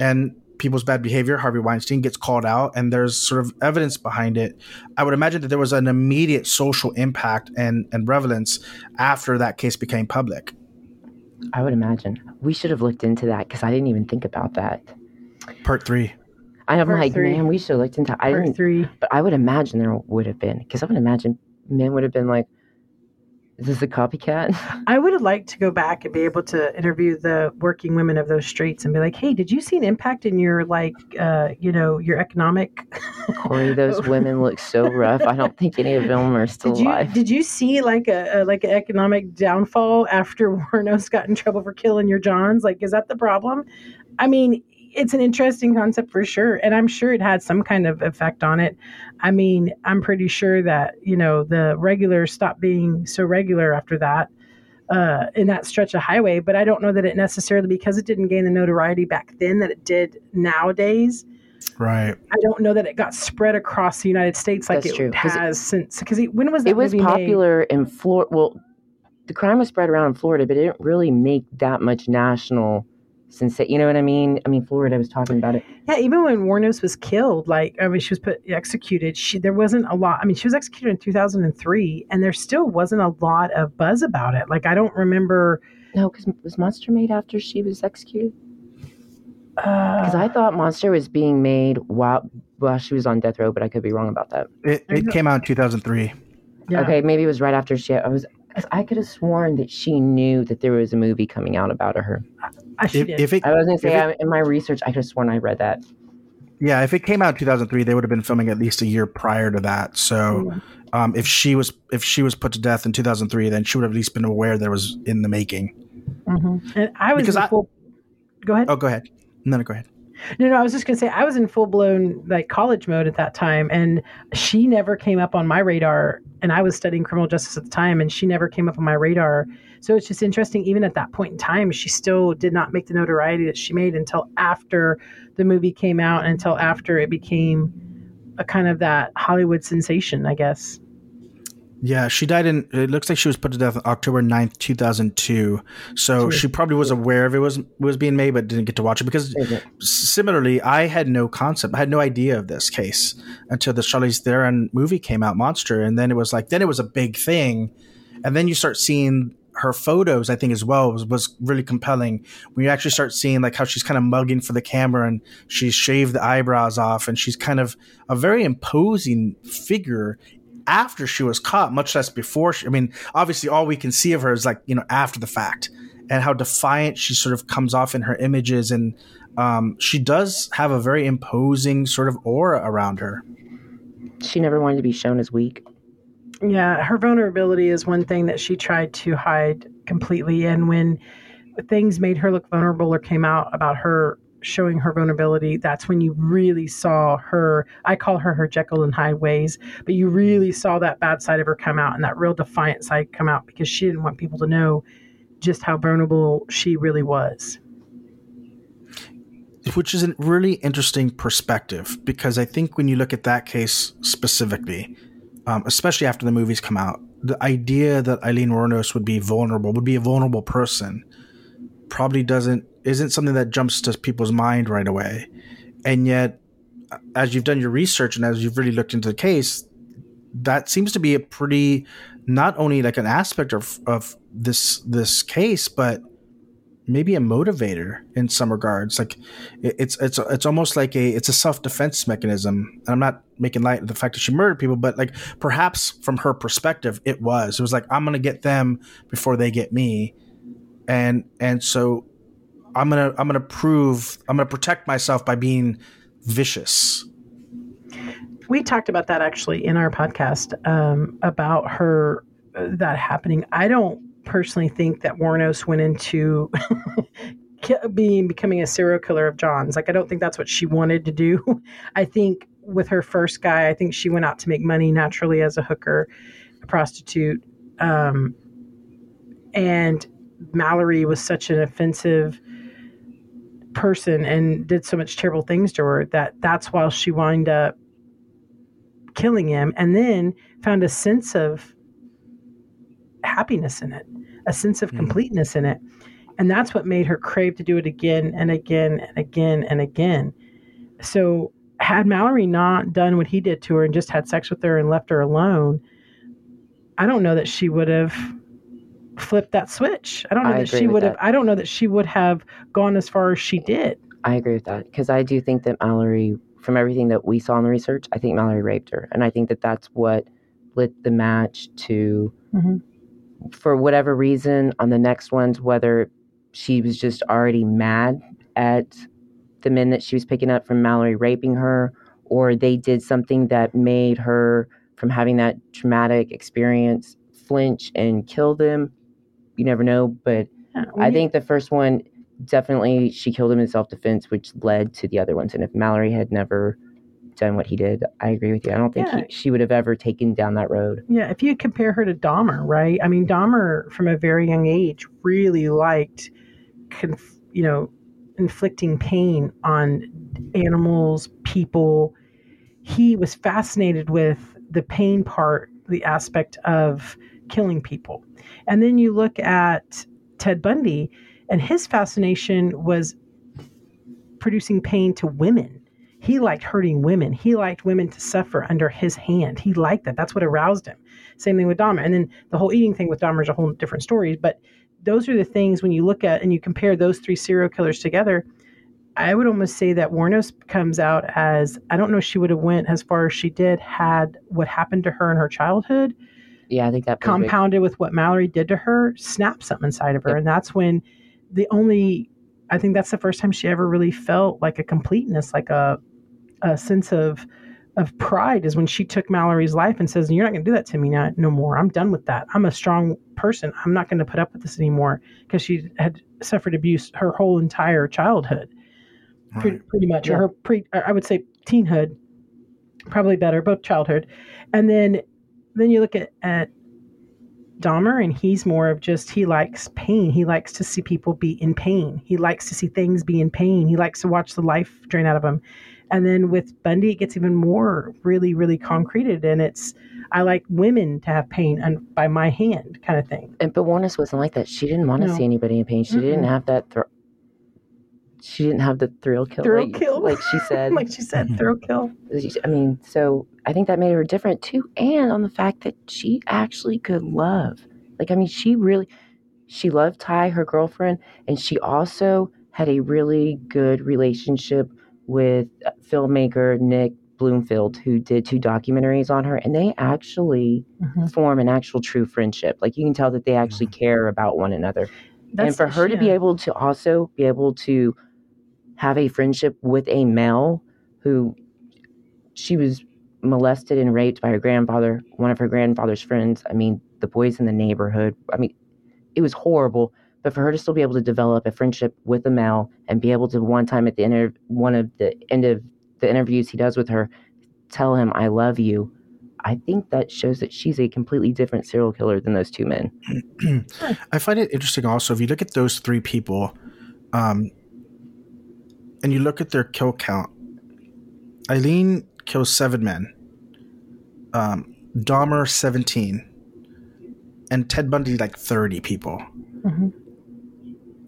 and people's bad behavior. Harvey Weinstein gets called out, and there's sort of evidence behind it. I would imagine that there was an immediate social impact and and prevalence after that case became public.
I would imagine. We should have looked into that because I didn't even think about that.
Part three.
I'm like,
three.
man, we should have looked into. I
Part
didn't,
three.
but I would imagine there would have been because I would imagine men would have been like, "Is this a copycat?"
I would have liked to go back and be able to interview the working women of those streets and be like, "Hey, did you see an impact in your like, uh, you know, your economic?
Corey, those women look so rough. I don't think any of them are still
did you
alive.
did you see like a, a like an economic downfall after Wuornos got in trouble for killing your Johns? Like, is that the problem? I mean, it's an interesting concept for sure, and I'm sure it had some kind of effect on it. I mean, I'm pretty sure that you know the regulars stopped being so regular after that uh, in that stretch of highway. But I don't know that it necessarily because it didn't gain the notoriety back then that it did nowadays.
Right.
I don't know that it got spread across the United States like
That's
it
true, 'cause it-
has since. Because when was that
It was
movie made?
popular in Florida. Well, the crime was spread around in Florida, but it didn't really make that much national since you know what I mean. I mean, Florida was talking about it.
Yeah, even when Wuornos was killed, like I mean, she was put executed. She there wasn't a lot. I mean, she was executed in two thousand and three, and there still wasn't a lot of buzz about it. Like I don't remember.
No, because was Monster made after she was executed? Because
Uh,
I thought Monster was being made while while she was on death row, but I could be wrong about that.
It, it came out in 2003.
yeah.
Okay, maybe it was right after she. I was. 'cause I could have sworn that she knew that there was a movie coming out about her.
I she
If, if it,
I was gonna say
it-
in my research, I could have sworn I read that.
yeah, if it came out in 2003, they would have been filming at least a year prior to that. So, um, if she was if she was put to death in 2003, then she would have at least been aware there was in the making.
Mhm. And I was
Because
in
I-
Go ahead.
Oh, go ahead. No, no, go ahead.
No, no, I was just gonna say I was in full blown like college mode at that time, and she never came up on my radar. And I was studying criminal justice at the time, and she never came up on my radar. So it's just interesting. Even at that point in time, she still did not make the notoriety that she made until after the movie came out, until after it became a kind of that Hollywood sensation, I guess.
Yeah, she died in. It looks like she was put to death on October 9th, 2002. So she probably was aware of it was was being made, but didn't get to watch it because
it?
similarly, I had no concept, I had no idea of this case until the Charlize Theron movie came out, Monster, and then it was like then it was a big thing, and then you start seeing her photos. I think as well was, was really compelling when you actually start seeing like how she's kind of mugging for the camera and she's shaved the eyebrows off and she's kind of a very imposing figure after she was caught, much less before. She, I mean, obviously, all we can see of her is like you know after the fact, and how defiant she sort of comes off in her images, and um, she does have a very imposing sort of aura around her.
She never wanted to be shown as weak.
Yeah, her vulnerability is one thing that she tried to hide completely. And when things made her look vulnerable or came out about her showing her vulnerability, that's when you really saw her. I call her her Jekyll and Hyde ways, but you really saw that bad side of her come out and that real defiant side come out because she didn't want people to know just how vulnerable she really was.
which is a really interesting perspective because I think when you look at that case specifically, um, especially after the movies come out, the idea that Eileen Wuornos would be vulnerable, would be a vulnerable person, probably doesn't isn't something that jumps to people's mind right away. And yet, as you've done your research and as you've really looked into the case, that seems to be a pretty not only like an aspect of of this this case, but maybe a motivator in some regards. Like it's it's it's almost like a it's a self defense mechanism. And I'm not making light of the fact that she murdered people, but like perhaps from her perspective, it was. It was like I'm gonna get them before they get me, and and so I'm gonna I'm gonna prove I'm gonna protect myself by being vicious.
We talked about that actually in our podcast um, about her uh, that happening. I don't personally think that Wuornos went into being becoming a serial killer of John's. Like I don't think that's what she wanted to do. I think with her first guy, I think she went out to make money naturally as a hooker, a prostitute, um, and Mallory was such an offensive person and did so much terrible things to her that that's why she wound up killing him and then found a sense of happiness in it a sense of hmm. completeness in it. And that's what made her crave to do it again and again and again and again. So, had Mallory not done what he did to her and just had sex with her and left her alone, I don't know that she would have flipped that switch. I don't know I that she would that. have I don't know that she would have gone as far as she did.
I agree with that because I do think that Mallory from everything that we saw in the research, I think Mallory raped her. And I think that that's what lit the match to mm-hmm for whatever reason on the next ones, whether she was just already mad at the men that she was picking up from Mallory raping her, or they did something that made her, from having that traumatic experience, flinch and kill them. You never know. But I think the first one, definitely she killed him in self defense, which led to the other ones. And if Mallory had never done what he did. I agree with you. I don't think yeah. he, she would have ever taken down that road.
Yeah, if you compare her to Dahmer, right? I mean, Dahmer from a very young age really liked, conf- you know, inflicting pain on animals, people. He was fascinated with the pain part, the aspect of killing people. And then you look at Ted Bundy, and his fascination was producing pain to women he liked hurting women. He liked women to suffer under his hand. He liked that. That's what aroused him. Same thing with Dahmer. And then the whole eating thing with Dahmer is a whole different story. But those are the things when you look at and you compare those three serial killers together. I would almost say that Wuornos comes out as I don't know she would have went as far as she did had what happened to her in her childhood.
Yeah, I think that
compounded with what Mallory did to her snapped something inside of her, yep. and that's when the only I think that's the first time she ever really felt like a completeness, like a a sense of of pride is when she took Mallory's life and says, "You're not going to do that to me now, no more. I'm done with that. I'm a strong person. I'm not going to put up with this anymore." Because she had suffered abuse her whole entire childhood, right. pretty, pretty, much, yeah. or her pre, I would say teenhood, probably better, both childhood, and then then you look at at Dahmer, and he's more of just he likes pain. He likes to see people be in pain. He likes to see things be in pain. He likes to watch the life drain out of them. And then with Bundy, it gets even more really, really concreted. And it's, I like women to have pain and by my hand kind of thing.
And but Wuornos wasn't like that. She didn't want to no. see anybody in pain. She mm didn't have that. Thr- she didn't have the thrill kill.
Thrill like, kill,
like she said.
like she said, thrill kill.
I mean, so I think that made her different too, and on the fact that she actually could love. Like, I mean, she really, she loved Ty, her girlfriend, and she also had a really good relationship with filmmaker Nick Broomfield, who did two documentaries on her, and they actually mm-hmm. form an actual true friendship. Like you can tell that they actually mm-hmm. care about one another. That's and for her to be able to also be able to have a friendship with a male who she was molested and raped by her grandfather, one of her grandfather's friends. I mean, the boys in the neighborhood. I mean, it was horrible. But for her to still be able to develop a friendship with a male and be able to one time at the end of one of the end of the interviews he does with her, tell him I love you. I think that shows that she's a completely different serial killer than those two men.
I find it interesting also if you look at those three people, um, and you look at their kill count, Eileen kills seven men, um, Dahmer 17, and Ted Bundy like 30 people. Mm-hmm.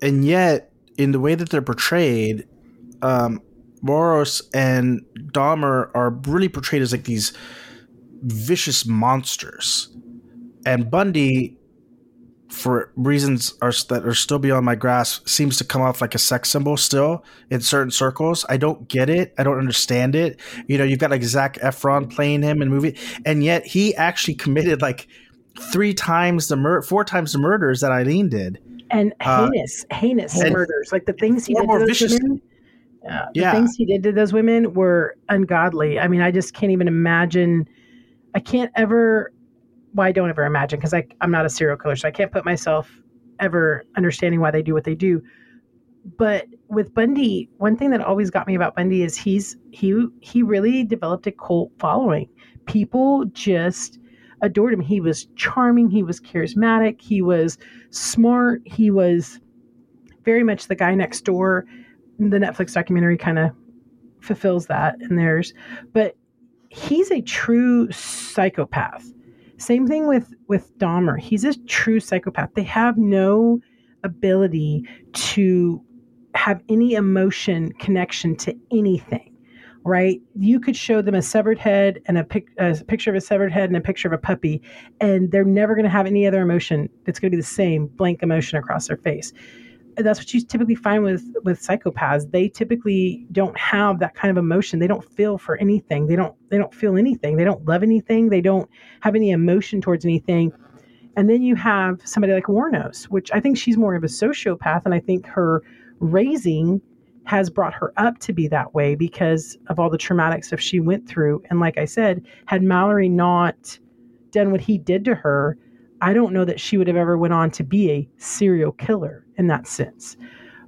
And yet, in the way that they're portrayed, um, Wuornos and Dahmer are really portrayed as like these vicious monsters. And Bundy for reasons are, that are still beyond my grasp, seems to come off like a sex symbol still in certain circles. I don't get it. I don't understand it. You know, you've got like Zac Efron playing him in a movie, and yet he actually committed like three times the mur- four times the murders that Eileen did,
and uh, heinous, uh, heinous and murders. Like the things he did to those women. Uh, the yeah. things he did to those women were ungodly. I mean, I just can't even imagine. I can't ever well, I don't ever imagine because I'm not a serial killer, so I can't put myself ever understanding why they do what they do. But with Bundy, one thing that always got me about Bundy is he's he he really developed a cult following. People just adored him. He was charming, he was charismatic, he was smart, he was very much the guy next door. The Netflix documentary kind of fulfills that in theirs. But he's a true psychopath same thing with with Dahmer. He's a true psychopath. They have no ability to have any emotion connection to anything, right? You could show them a severed head and a, pic, a picture of a severed head and a picture of a puppy, and they're never going to have any other emotion It's going to be the same blank emotion across their face that's what you typically find with with psychopaths. They typically don't have that kind of emotion. They don't feel for anything. They don't they don't feel anything. They don't love anything. They don't have any emotion towards anything. And then you have somebody like Wuornos which i think she's more of a sociopath and i think her raising has brought her up to be that way because of all the traumatic stuff she went through. And like i said had mallory not done what he did to her I don't know that she would have ever went on to be a serial killer in that sense.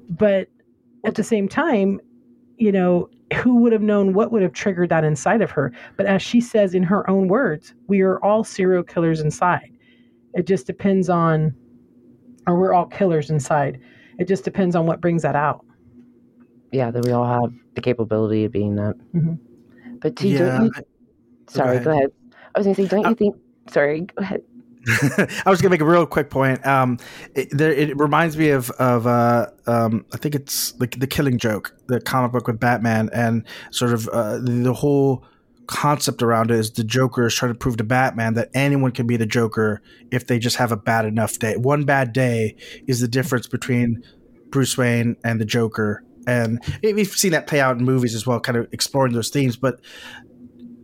But at the same time, you know, who would have known what would have triggered that inside of her? But as she says in her own words, we are all serial killers inside. It just depends on, or we're all killers inside. It just depends on what brings that out.
Yeah, that we all have the capability of being that. Mm-hmm. But T, yeah. don't you? Sorry, go ahead. go ahead. I was going to say, don't uh, you think? Sorry, go ahead.
I was gonna make a real quick point. Um, it, there, it reminds me of of uh, um, I think it's like the Killing Joke, the comic book with Batman, and sort of uh, the, the whole concept around it is the Joker is trying to prove to Batman that anyone can be the Joker if they just have a bad enough day. One bad day is the difference between Bruce Wayne and the Joker. And we've seen that play out in movies as well, kind of exploring those themes. But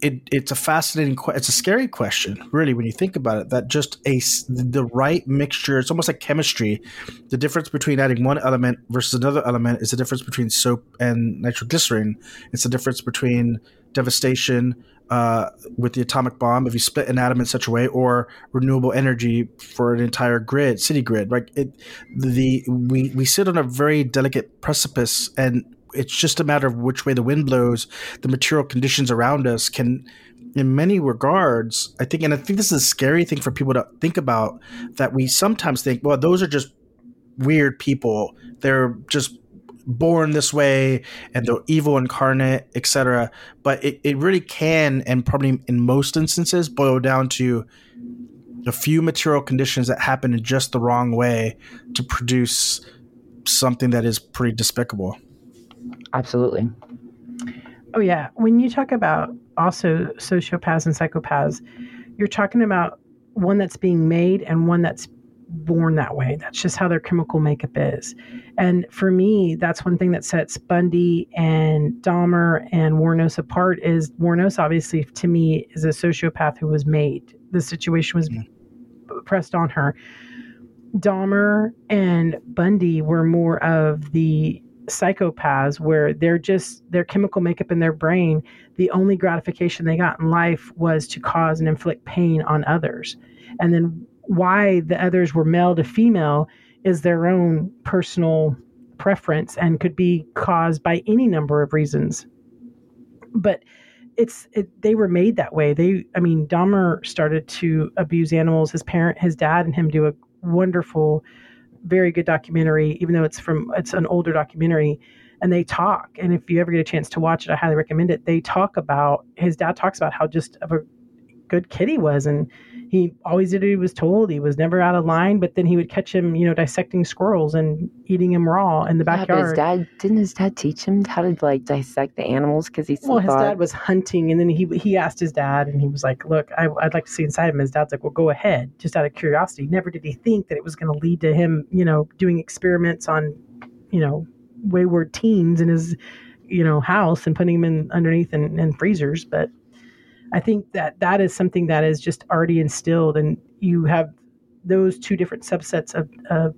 it, it's a fascinating it's a scary question really when you think about it that just a the right mixture it's almost like chemistry. The difference between adding one element versus another element is the difference between soap and nitroglycerin. It's the difference between devastation uh, with the atomic bomb if you split an atom in such a way or renewable energy for an entire grid city grid right? It the we we sit on a very delicate precipice and it's just a matter of which way the wind blows. The material conditions around us can, in many regards, I think, and I think this is a scary thing for people to think about that we sometimes think, well, those are just weird people. They're just born this way and they're evil incarnate, etc. But it, it really can, and probably in most instances, boil down to a few material conditions that happen in just the wrong way to produce something that is pretty despicable.
Absolutely.
Oh, yeah. When you talk about also sociopaths and psychopaths, you're talking about one that's being made and one that's born that way. That's just how their chemical makeup is. And for me, that's one thing that sets Bundy and Dahmer and Wuornos apart is Wuornos obviously to me is a sociopath who was made. The situation was mm-hmm. pressed on her. Dahmer and Bundy were more of the psychopaths where they're just their chemical makeup in their brain the only gratification they got in life was to cause and inflict pain on others. And then why the others were male to female is their own personal preference and could be caused by any number of reasons. But it's it, they were made that way. They i mean dahmer started to abuse animals. His parent his dad and him do a wonderful very good documentary, even though it's from it's an older documentary. and they talk. And if you ever get a chance to watch it, I highly recommend it. They talk about his dad talks about how just of a good kid he was, and he always did what he was told. He was never out of line, but then he would catch him, you know, dissecting squirrels and eating him raw in the backyard.
but his dad didn't his dad teach him how to like dissect the animals because he
well, his
thought,
dad was hunting, and then he he asked his dad, and he was like, "Look, I, I'd like to see inside him." His dad's like, "Well, go ahead," just out of curiosity. Never did he think that it was going to lead to him, you know, doing experiments on, you know, wayward teens in his, you know, house and putting them in underneath in, in freezers. But I think that that is something that is just already instilled, and you have those two different subsets of,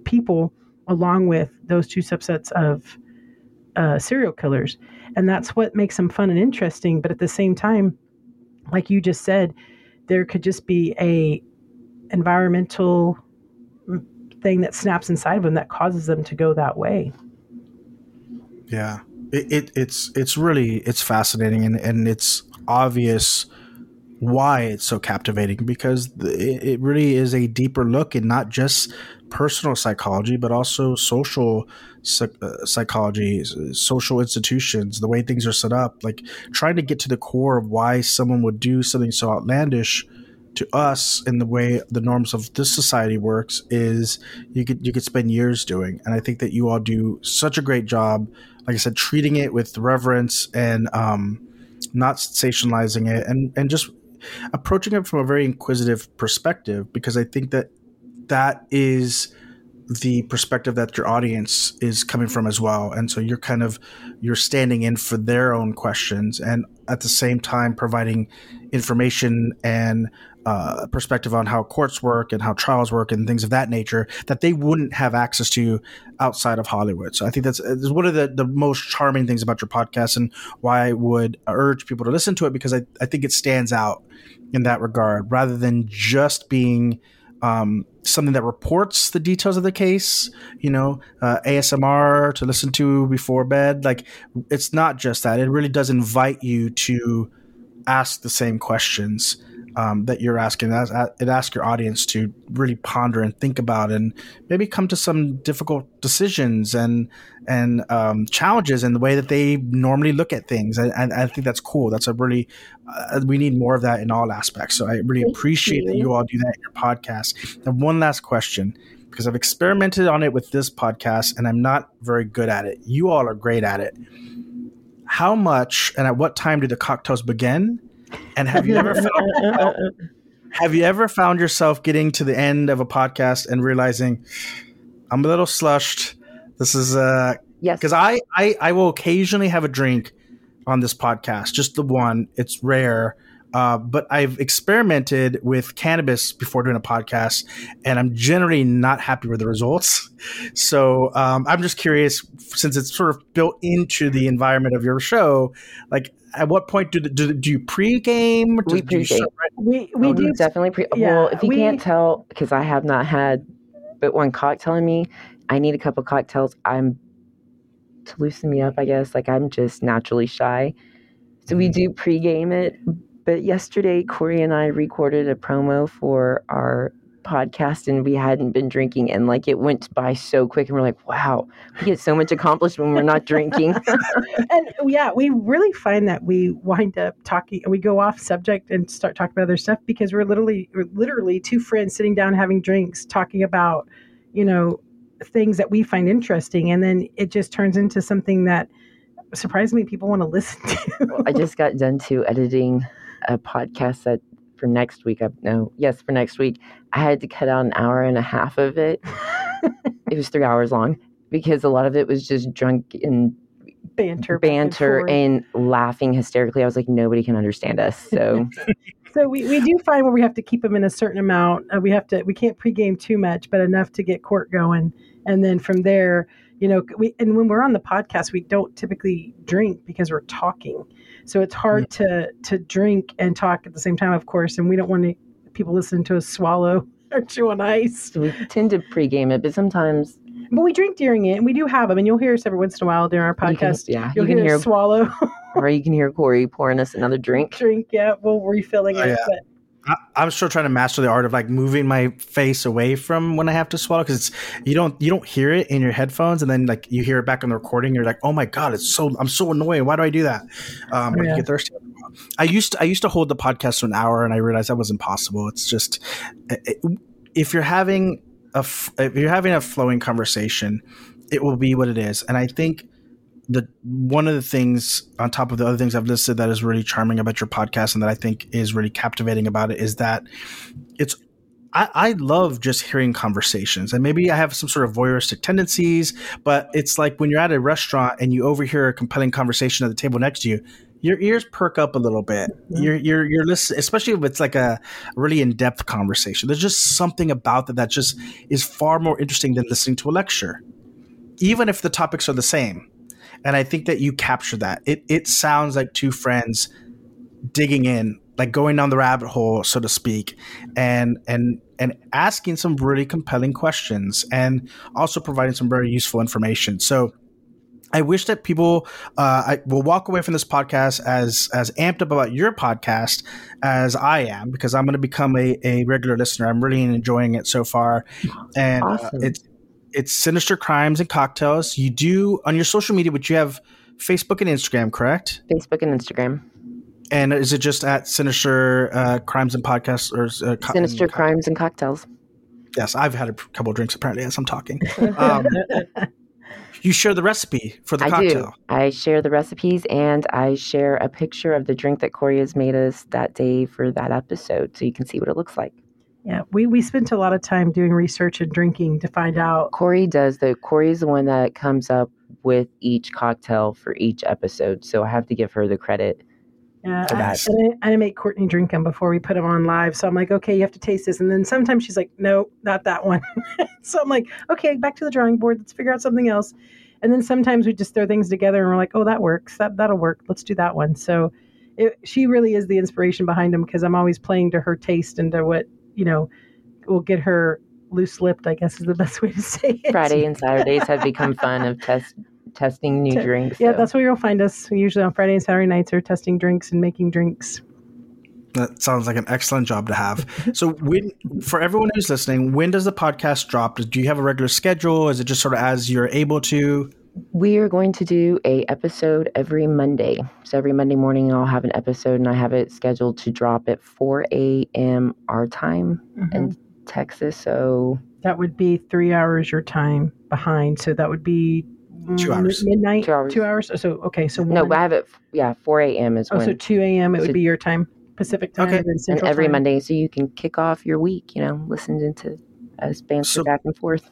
people along with those two subsets of uh, serial killers. And that's what makes them fun and interesting but at the same time like you just said there could just be a environmental thing that snaps inside of them that causes them to go that way.
Yeah, it, it it's it's really it's fascinating and and it's obvious why it's so captivating because it, really is a deeper look in not just personal psychology but also social uh, psychology, social institutions, the way things are set up. Like trying to get to the core of why someone would do something so outlandish to us in the way the norms of this society works is you could you could spend years doing and i think that you all do such a great job like i said treating it with reverence and um not sensationalizing it and and just approaching it from a very inquisitive perspective because i think that that is the perspective that your audience is coming from as well. And so you're kind of you're standing in for their own questions. And at the same time providing information and uh, perspective on how courts work and how trials work and things of that nature that they wouldn't have access to outside of Hollywood. So I think that's, that's one of the, the most charming things about your podcast and why I would urge people to listen to it because I, I think it stands out in that regard rather than just being um, something that reports the details of the case, you know, uh, ASMR to listen to before bed. Like it's not just that. It really does invite you to ask the same questions um, that you're asking. It asks- It asks your audience to really ponder and think about, and maybe come to some difficult decisions and and um, challenges in the way that they normally look at things. And, and I think that's cool. That's a really uh, we need more of that in all aspects. So I really appreciate that
you
all do that in your podcast. And one last question. Because I've experimented on it with this podcast and I'm not very good at it. You all are great at it. How much and at what time do the cocktails begin? And have you ever found yourself, have you ever found yourself getting to the end of a podcast and realizing I'm a little slushed? This is uh
yes,
because I, I I will occasionally have a drink on this podcast, just the one. It's rare, uh, but I've experimented with cannabis before doing a podcast, and I'm generally not happy with the results. So um, I'm just curious, since it's sort of built into the environment of your show, like at what point do do, do you pregame? Do,
We
do you
pregame.
start-
we we
Oh,
do
definitely pre.
yeah,
well, if you
we-
can't tell, because I have not had but one cocktail in me, I need a couple cocktails. I'm to loosen me up, I guess. Like I'm just naturally shy, so we
Mhm.
do pregame it. But yesterday, Corey and I recorded a promo for our podcast, and we hadn't been drinking, and like it went by so quick, and we're like, "Wow, we get so much accomplished when we're not drinking."
and yeah, we really find that we wind up talking, we go off subject and start talking about other stuff because we're literally, we're literally two friends sitting down having drinks, talking about, you know, things that we find interesting, and then it just turns into something that surprisingly people want to listen to.
I just got done to editing a podcast that for next week. I no, yes, for next week. I had to cut out an hour and a half of it. it was three hours long because a lot of it was just drunk and
banter, and
banter and laughing hysterically. I was like, nobody can understand us. So
So we, we do find where we have to keep them in a certain amount. Uh, we have to we can't pregame too much, but enough to get court going, and then from there, you know, we and when we're on the podcast, we don't typically drink because we're talking. So it's hard to to drink and talk at the same time, of course, and we don't want to, people listening to us swallow or chew on ice.
we tend to pregame it, but sometimes
But we drink during it, and we do have them, and you'll hear us every once in a while during our
you can,
podcast.
yeah,
You'll
you can
hear,
hear,
us swallow,
or you can hear Corey pouring us another drink.
drink. Yeah, we'll refilling
Oh,
it.
yeah.
But
I, am still trying to master the art of like moving my face away from when I have to swallow because it's you don't you don't hear it in your headphones and then like you hear it back on the recording. You're like, oh my god, it's so I'm so annoying. Why do I do that? Um, yeah. you get thirsty. I used to, I used to hold the podcast for an hour and I realized that was impossible. It's just it, if you're having a if you're having a flowing conversation, it will be what it is. And I think the one of the things on top of the other things I've listed that is really charming about your podcast and that I think is really captivating about it is that it's I, I love just hearing conversations and maybe I have some sort of voyeuristic tendencies, but it's like when you're at a restaurant and you overhear a compelling conversation at the table next to you, your ears perk up a little bit. Mm-hmm. You're you're you're listening, especially if it's like a really in depth conversation. There's just something about that that just is far more interesting than listening to a lecture, even if the topics are the same and I think that you capture that. It it sounds like two friends digging in, like going down the rabbit hole, so to speak, and and and asking some really compelling questions, and also providing some very useful information. So. I wish that people uh, I will walk away from this podcast as as amped up about your podcast as I am because I'm going to become a, a regular listener. I'm really enjoying it so far, and uh, awesome. uh, it's it's Sinister Crimes and Cocktails. You do on your social media, which you have Facebook and Instagram, correct?
Facebook and Instagram.
And is it just at Sinister uh, Crimes and Podcasts or uh,
co- Sinister and Crimes and Cocktails?
Yes, I've had a couple drinks apparently as I'm talking. Um, you share the recipe for the
I
cocktail.
Do. I share the recipes and I share a picture of the drink that Corey has made us that day for that episode so you can see what it looks like.
Yeah, we, we spent a lot of time doing research and drinking to find out.
Corey does the Corey's the one that comes up with each cocktail for each episode, so I have to give her the credit.
Yeah, I, and I, I make Courtney drink them before we put them on live. So I'm like, okay, you have to taste this, and then sometimes she's like, no, not that one. so I'm like, okay, back to the drawing board. Let's figure out something else. And then sometimes we just throw things together, and we're like, oh, that works. That that'll work. Let's do that one. So it, she really is the inspiration behind them because I'm always playing to her taste and to what you know, will get her loose lipped, I guess is the best way to say it.
Friday and Saturdays have become fun of test testing new drinks.
Yeah, so. that's where you'll find us. Usually on Friday and Saturday nights are testing drinks and making drinks.
That sounds like an excellent job to have. So, when for everyone who's listening, when does the podcast drop? Do you have a regular schedule? Is it just sort of as you're able to?
We are going to do a episode every Monday. So every Monday morning I'll have an episode and I have it scheduled to drop at 4 a.m. our time mm-hmm. in Texas. So
that would be three hours your time behind. So that would be
two hours
midnight
two hours
two hours so okay so
one. no i have it yeah 4 a.m is
oh
when,
so 2 a.m it so, would be your time pacific time
okay. and every time. monday so you can kick off your week you know listening to us banter so, back and forth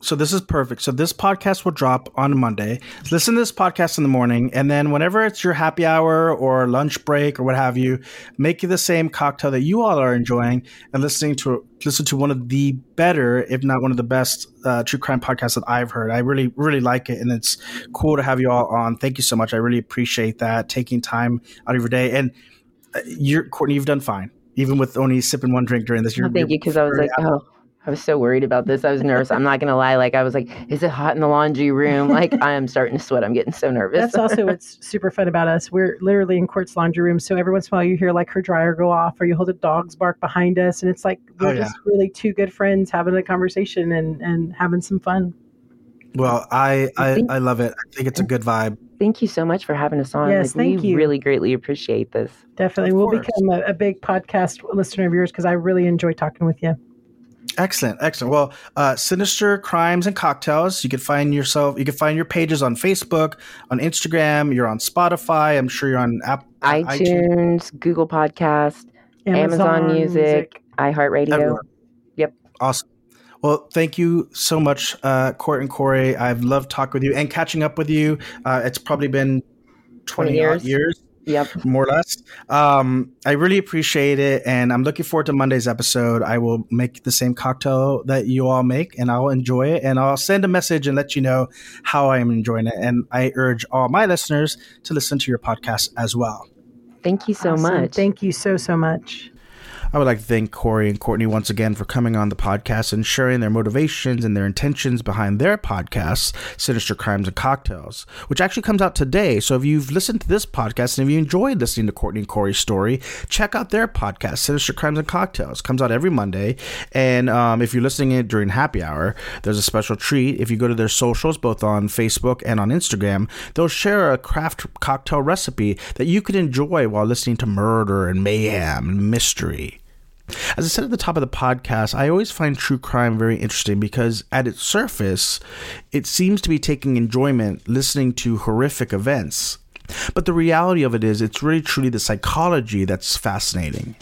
so this is perfect. So this podcast will drop on Monday. Listen to this podcast in the morning, and then whenever it's your happy hour or lunch break or what have you, make the same cocktail that you all are enjoying and listening to listen to one of the better, if not one of the best, uh, true crime podcasts that I've heard. I really really like it, and it's cool to have you all on. Thank you so much. I really appreciate that taking time out of your day. And uh, you're Courtney, you've done fine, even with only sipping one drink during this.
You're, thank you, because I was like, oh I was so worried about this. I was nervous. I'm not going to lie. Like, I was like, is it hot in the laundry room? Like, I am starting to sweat. I'm getting so nervous.
That's also what's super fun about us. We're literally in Court's laundry room. So every once in a while, you hear like her dryer go off or you hold a dog's bark behind us. And it's like, oh, we're oh, yeah. just really two good friends having a conversation and, and having some fun.
Well, I, I, I love it. I think it's a good vibe.
Thank you so much for having us on.
Yes, like, thank
we
you.
really greatly appreciate this.
Definitely. We'll become a, a big podcast listener of yours because I really enjoy talking with you.
Excellent, excellent. Well, uh, Sinister Crimes and Cocktails. You can find yourself. You can find your pages on Facebook, on Instagram. You're on Spotify. I'm sure you're on App,
iTunes, iTunes, Google Podcast, Amazon, Amazon Music, Music, iHeartRadio. Everywhere. Yep.
Awesome. Well, thank you so much, uh, Court and Corey. I've loved talking with you and catching up with you. Uh, it's probably been 20, 20 years. years
Yep.
More or less. Um, I really appreciate it. And I'm looking forward to Monday's episode. I will make the same cocktail that you all make and I'll enjoy it. And I'll send a message and let you know how I am enjoying it. And I urge all my listeners to listen to your podcast as well.
Thank you so awesome. much.
Thank you so, so much.
I would like to thank Corey and Courtney once again for coming on the podcast and sharing their motivations and their intentions behind their podcast, Sinister Crimes and Cocktails, which actually comes out today. So if you've listened to this podcast and if you enjoyed listening to Courtney and Corey's story, check out their podcast, Sinister Crimes and Cocktails. comes out every Monday. And um, if you're listening it during happy hour, there's a special treat. If you go to their socials, both on Facebook and on Instagram, they'll share a craft cocktail recipe that you can enjoy while listening to murder and mayhem and mystery. As I said at the top of the podcast, I always find true crime very interesting because at its surface, it seems to be taking enjoyment listening to horrific events. But the reality of it is, it's really truly the psychology that's fascinating.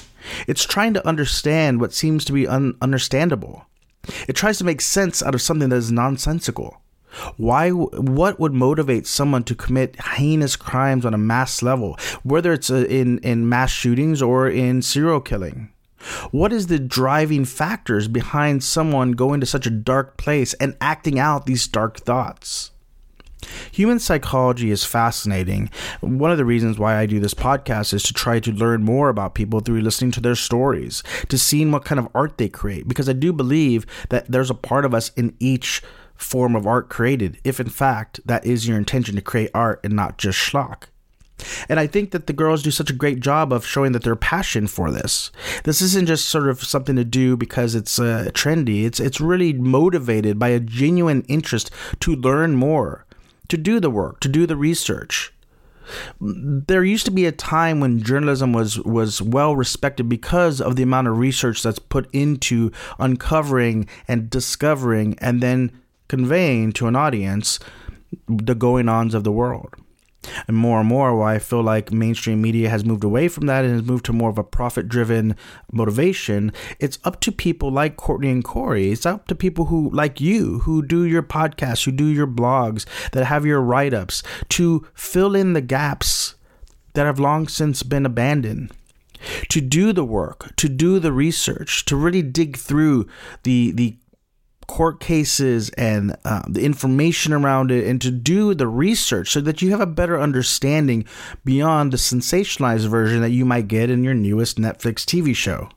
It's trying to understand what seems to be un- understandable. It tries to make sense out of something that is nonsensical. Why? What would motivate someone to commit heinous crimes on a mass level, whether it's uh, in in mass shootings or in serial killing? What is the driving factors behind someone going to such a dark place and acting out these dark thoughts? Human psychology is fascinating. One of the reasons why I do this podcast is to try to learn more about people through listening to their stories, to seeing what kind of art they create, because I do believe that there's a part of us in each form of art created, if in fact that is your intention to create art and not just schlock. And I think that the girls do such a great job of showing that their passion for this. This isn't just sort of something to do because it's uh, trendy. It's it's really motivated by a genuine interest to learn more, to do the work, to do the research. There used to be a time when journalism was was well respected because of the amount of research that's put into uncovering and discovering and then conveying to an audience the going ons of the world and more and more why I feel like mainstream media has moved away from that and has moved to more of a profit driven motivation. It's up to people like Courtney and Corey. It's up to people who like you, who do your podcasts, who do your blogs, that have your write ups to fill in the gaps that have long since been abandoned to do the work, to do the research, to really dig through the the court cases and uh, the information around it and to do the research so that you have a better understanding beyond the sensationalized version that you might get in your newest Netflix TV show.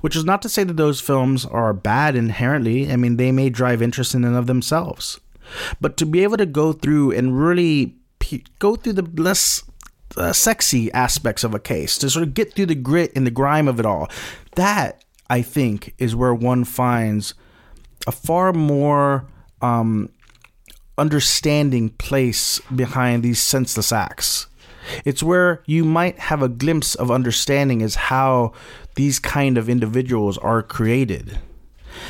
Which is not to say that those films are bad inherently. I mean, they may drive interest in and of themselves. But to be able to go through and really pe- go through the less uh, sexy aspects of a case, to sort of get through the grit and the grime of it all, that I think is where one finds a far more um, understanding place behind these senseless acts. It's where you might have a glimpse of understanding as how these kind of individuals are created.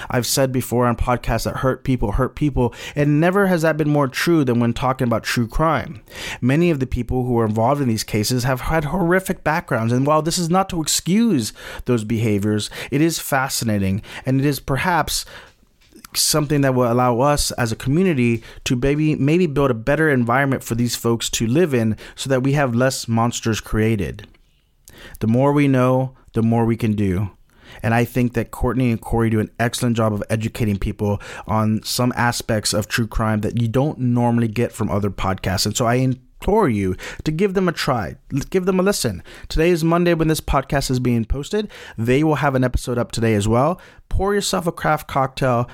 I've said before on podcasts that hurt people hurt people, and never has that been more true than when talking about true crime. Many of the people who are involved in these cases have had horrific backgrounds, and while this is not to excuse those behaviors, it is fascinating, and it is perhaps something that will allow us as a community to maybe maybe build a better environment for these folks to live in so that we have less monsters created. The more we know, the more we can do. And I think that Courtney and Corey do an excellent job of educating people on some aspects of true crime that you don't normally get from other podcasts. And so I implore you to give them a try, give them a listen. Today is Monday when this podcast is being posted. They will have an episode up today as well. Pour yourself a craft cocktail,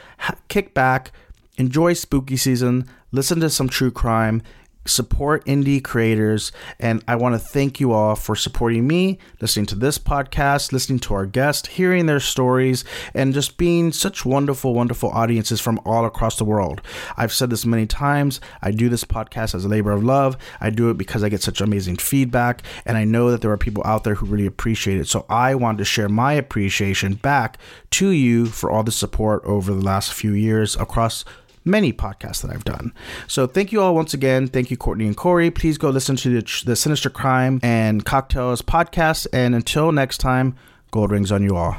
kick back, enjoy spooky season, listen to some true crime, support indie creators. And I want to thank you all for supporting me, listening to this podcast, listening to our guests, hearing their stories, and just being such wonderful, wonderful audiences from all across the world. I've said this many times. I do this podcast as a labor of love. I do it because I get such amazing feedback, and I know that there are people out there who really appreciate it. So I want to share my appreciation back to you for all the support over the last few years across many podcasts that I've done. So thank you all once again. Thank you, Courtney and Corey. Please go listen to the, the Sinister Crime and Cocktails podcast. And until next time, gold rings on you all.